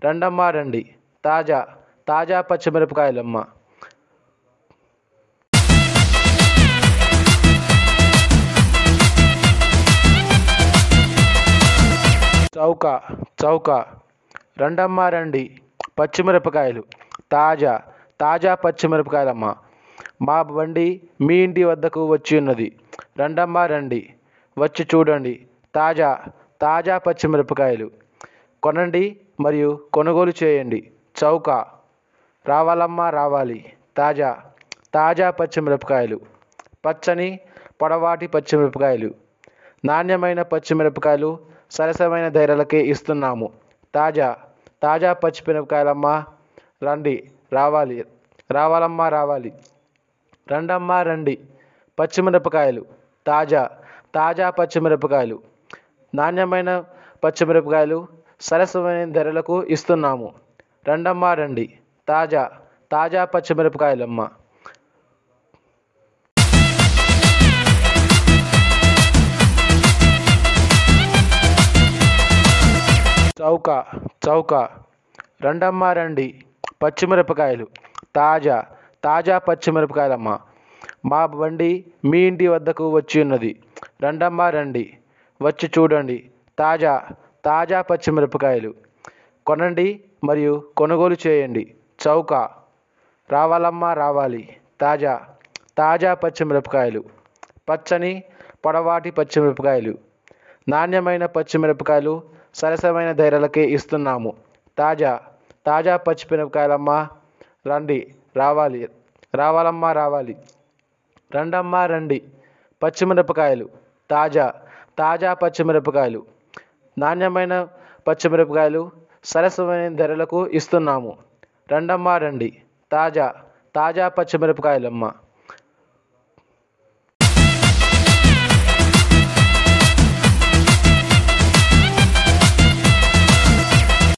రండమ్మా రండి. తాజా తాజా పచ్చిమిరపకాయలమ్మ చౌక చౌక. రండమ్మ రండి. పచ్చిమిరపకాయలు. తాజా తాజా పచ్చిమిరపకాయలమ్మ. మా బండి మీ ఇంటి వద్దకు వచ్చి ఉన్నది. రండమ్మ రండి. వచ్చి చూడండి. తాజా తాజా పచ్చిమిరపకాయలు. కొనండి మరియు కొనుగోలు చేయండి. చౌక. రావాలమ్మా రావాలి. తాజా తాజా పచ్చిమిరపకాయలు. పచ్చని పొడవాటి పచ్చిమిరపకాయలు. నాణ్యమైన పచ్చిమిరపకాయలు సరసమైన ధరలకే ఇస్తున్నాము. తాజా తాజా పచ్చిమిరపకాయలమ్మా రండి రావాలి రావాలమ్మా రావాలి. రండమ్మా రండి. పచ్చిమిరపకాయలు తాజా తాజా పచ్చిమిరపకాయలు నాణ్యమైన పచ్చిమిరపకాయలు సరసమైన ధరలకు ఇస్తున్నాము. రండమ్మా రండి. తాజా తాజా పచ్చిమిరపకాయలమ్మ చౌక చౌక. రండమ్మా రండి. పచ్చిమిరపకాయలు. తాజా తాజా పచ్చిమిరపకాయలమ్మ. మా బండి మీ ఇంటి వద్దకు వచ్చి ఉన్నది. రండమ్మా రండి. వచ్చి చూడండి. తాజా తాజా పచ్చిమిరపకాయలు. కొనండి మరియు కొనుగోలు చేయండి. చౌక. రావాలమ్మా రావాలి. తాజా తాజా పచ్చిమిరపకాయలు. పచ్చని పొడవాటి పచ్చిమిరపకాయలు. నాణ్యమైన పచ్చిమిరపకాయలు సరసమైన ధరలకే ఇస్తున్నాము. తాజా తాజా పచ్చిమిరపకాయలమ్మా రండి రావాలి. రావాలమ్మా రావాలి. రండమ్మా రండి. పచ్చిమిరపకాయలు తాజా తాజా పచ్చిమిరపకాయలు నాణ్యమైన పచ్చిమిరపకాయలు సరసమైన ధరలకు ఇస్తున్నాము. రండమ్మా రండి. తాజా తాజా పచ్చిమిరపకాయలమ్మ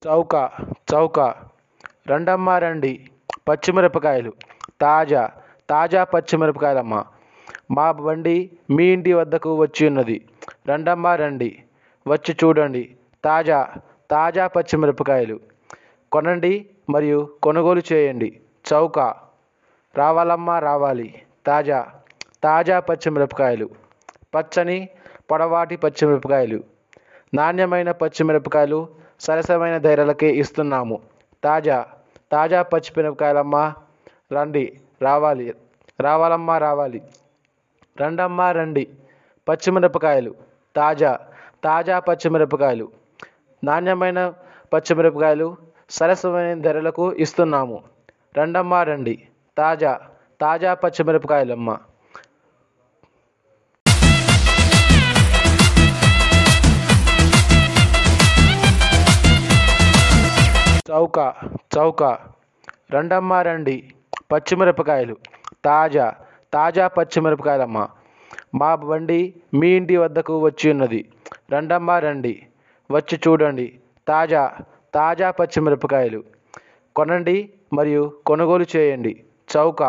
చౌక చౌక. రండమ్మా రండి. పచ్చిమిరపకాయలు. తాజా తాజా పచ్చిమిరపకాయలమ్మ. మా బండి మీ ఇంటి వద్దకు వచ్చి ఉన్నది. రండమ్మా రండి. వచ్చి చూడండి. తాజా తాజా పచ్చిమిరపకాయలు. కొనండి మరియు కొనుగోలు చేయండి. చౌక. రావాలమ్మా రావాలి. తాజా తాజా పచ్చిమిరపకాయలు. పచ్చని పొడవాటి పచ్చిమిరపకాయలు. నాణ్యమైన పచ్చిమిరపకాయలు సరసమైన ధరలకి ఇస్తున్నాము. తాజా తాజా పచ్చిమిరపకాయలమ్మా రండి రావాలి. రావాలమ్మా రావాలి. రండమ్మా రండి. పచ్చిమిరపకాయలు తాజా తాజా పచ్చిమిరపకాయలు నాణ్యమైన పచ్చిమిరపకాయలు సరసమైన ధరలకు ఇస్తున్నాము. రండమ్మా రండి. తాజా తాజా పచ్చిమిరపకాయలమ్మ చౌక చౌక. రండమ్మా రండి. పచ్చిమిరపకాయలు. తాజా తాజా పచ్చిమిరపకాయలమ్మ. మా బండి మీ ఇంటి వద్దకు వచ్చి ఉన్నది. రండమ్మా రండి. వచ్చి చూడండి. తాజా తాజా పచ్చిమిరపకాయలు. కొనండి మరియు కొనుగోలు చేయండి. చౌక.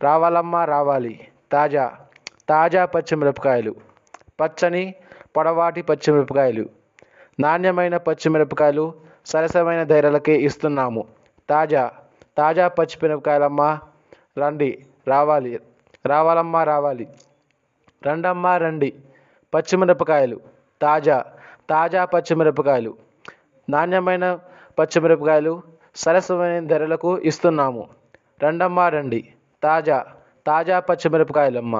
రావాలమ్మా రావాలి. తాజా తాజా పచ్చిమిరపకాయలు. పచ్చని పొడవాటి పచ్చిమిరపకాయలు. నాణ్యమైన పచ్చిమిరపకాయలు సరసమైన ధరలకి ఇస్తున్నాము. తాజా తాజా పచ్చిమిరపకాయలమ్మ రండి రావాలి రావాలమ్మా రావాలి. రండమ్మా రండి. పచ్చిమిరపకాయలు తాజా తాజా పచ్చిమిరపకాయలు నాణ్యమైన పచ్చిమిరపకాయలు సరసమైన ధరలకు ఇస్తున్నాము. రండమ్మా రండి. తాజా తాజా పచ్చిమిరపకాయలమ్మ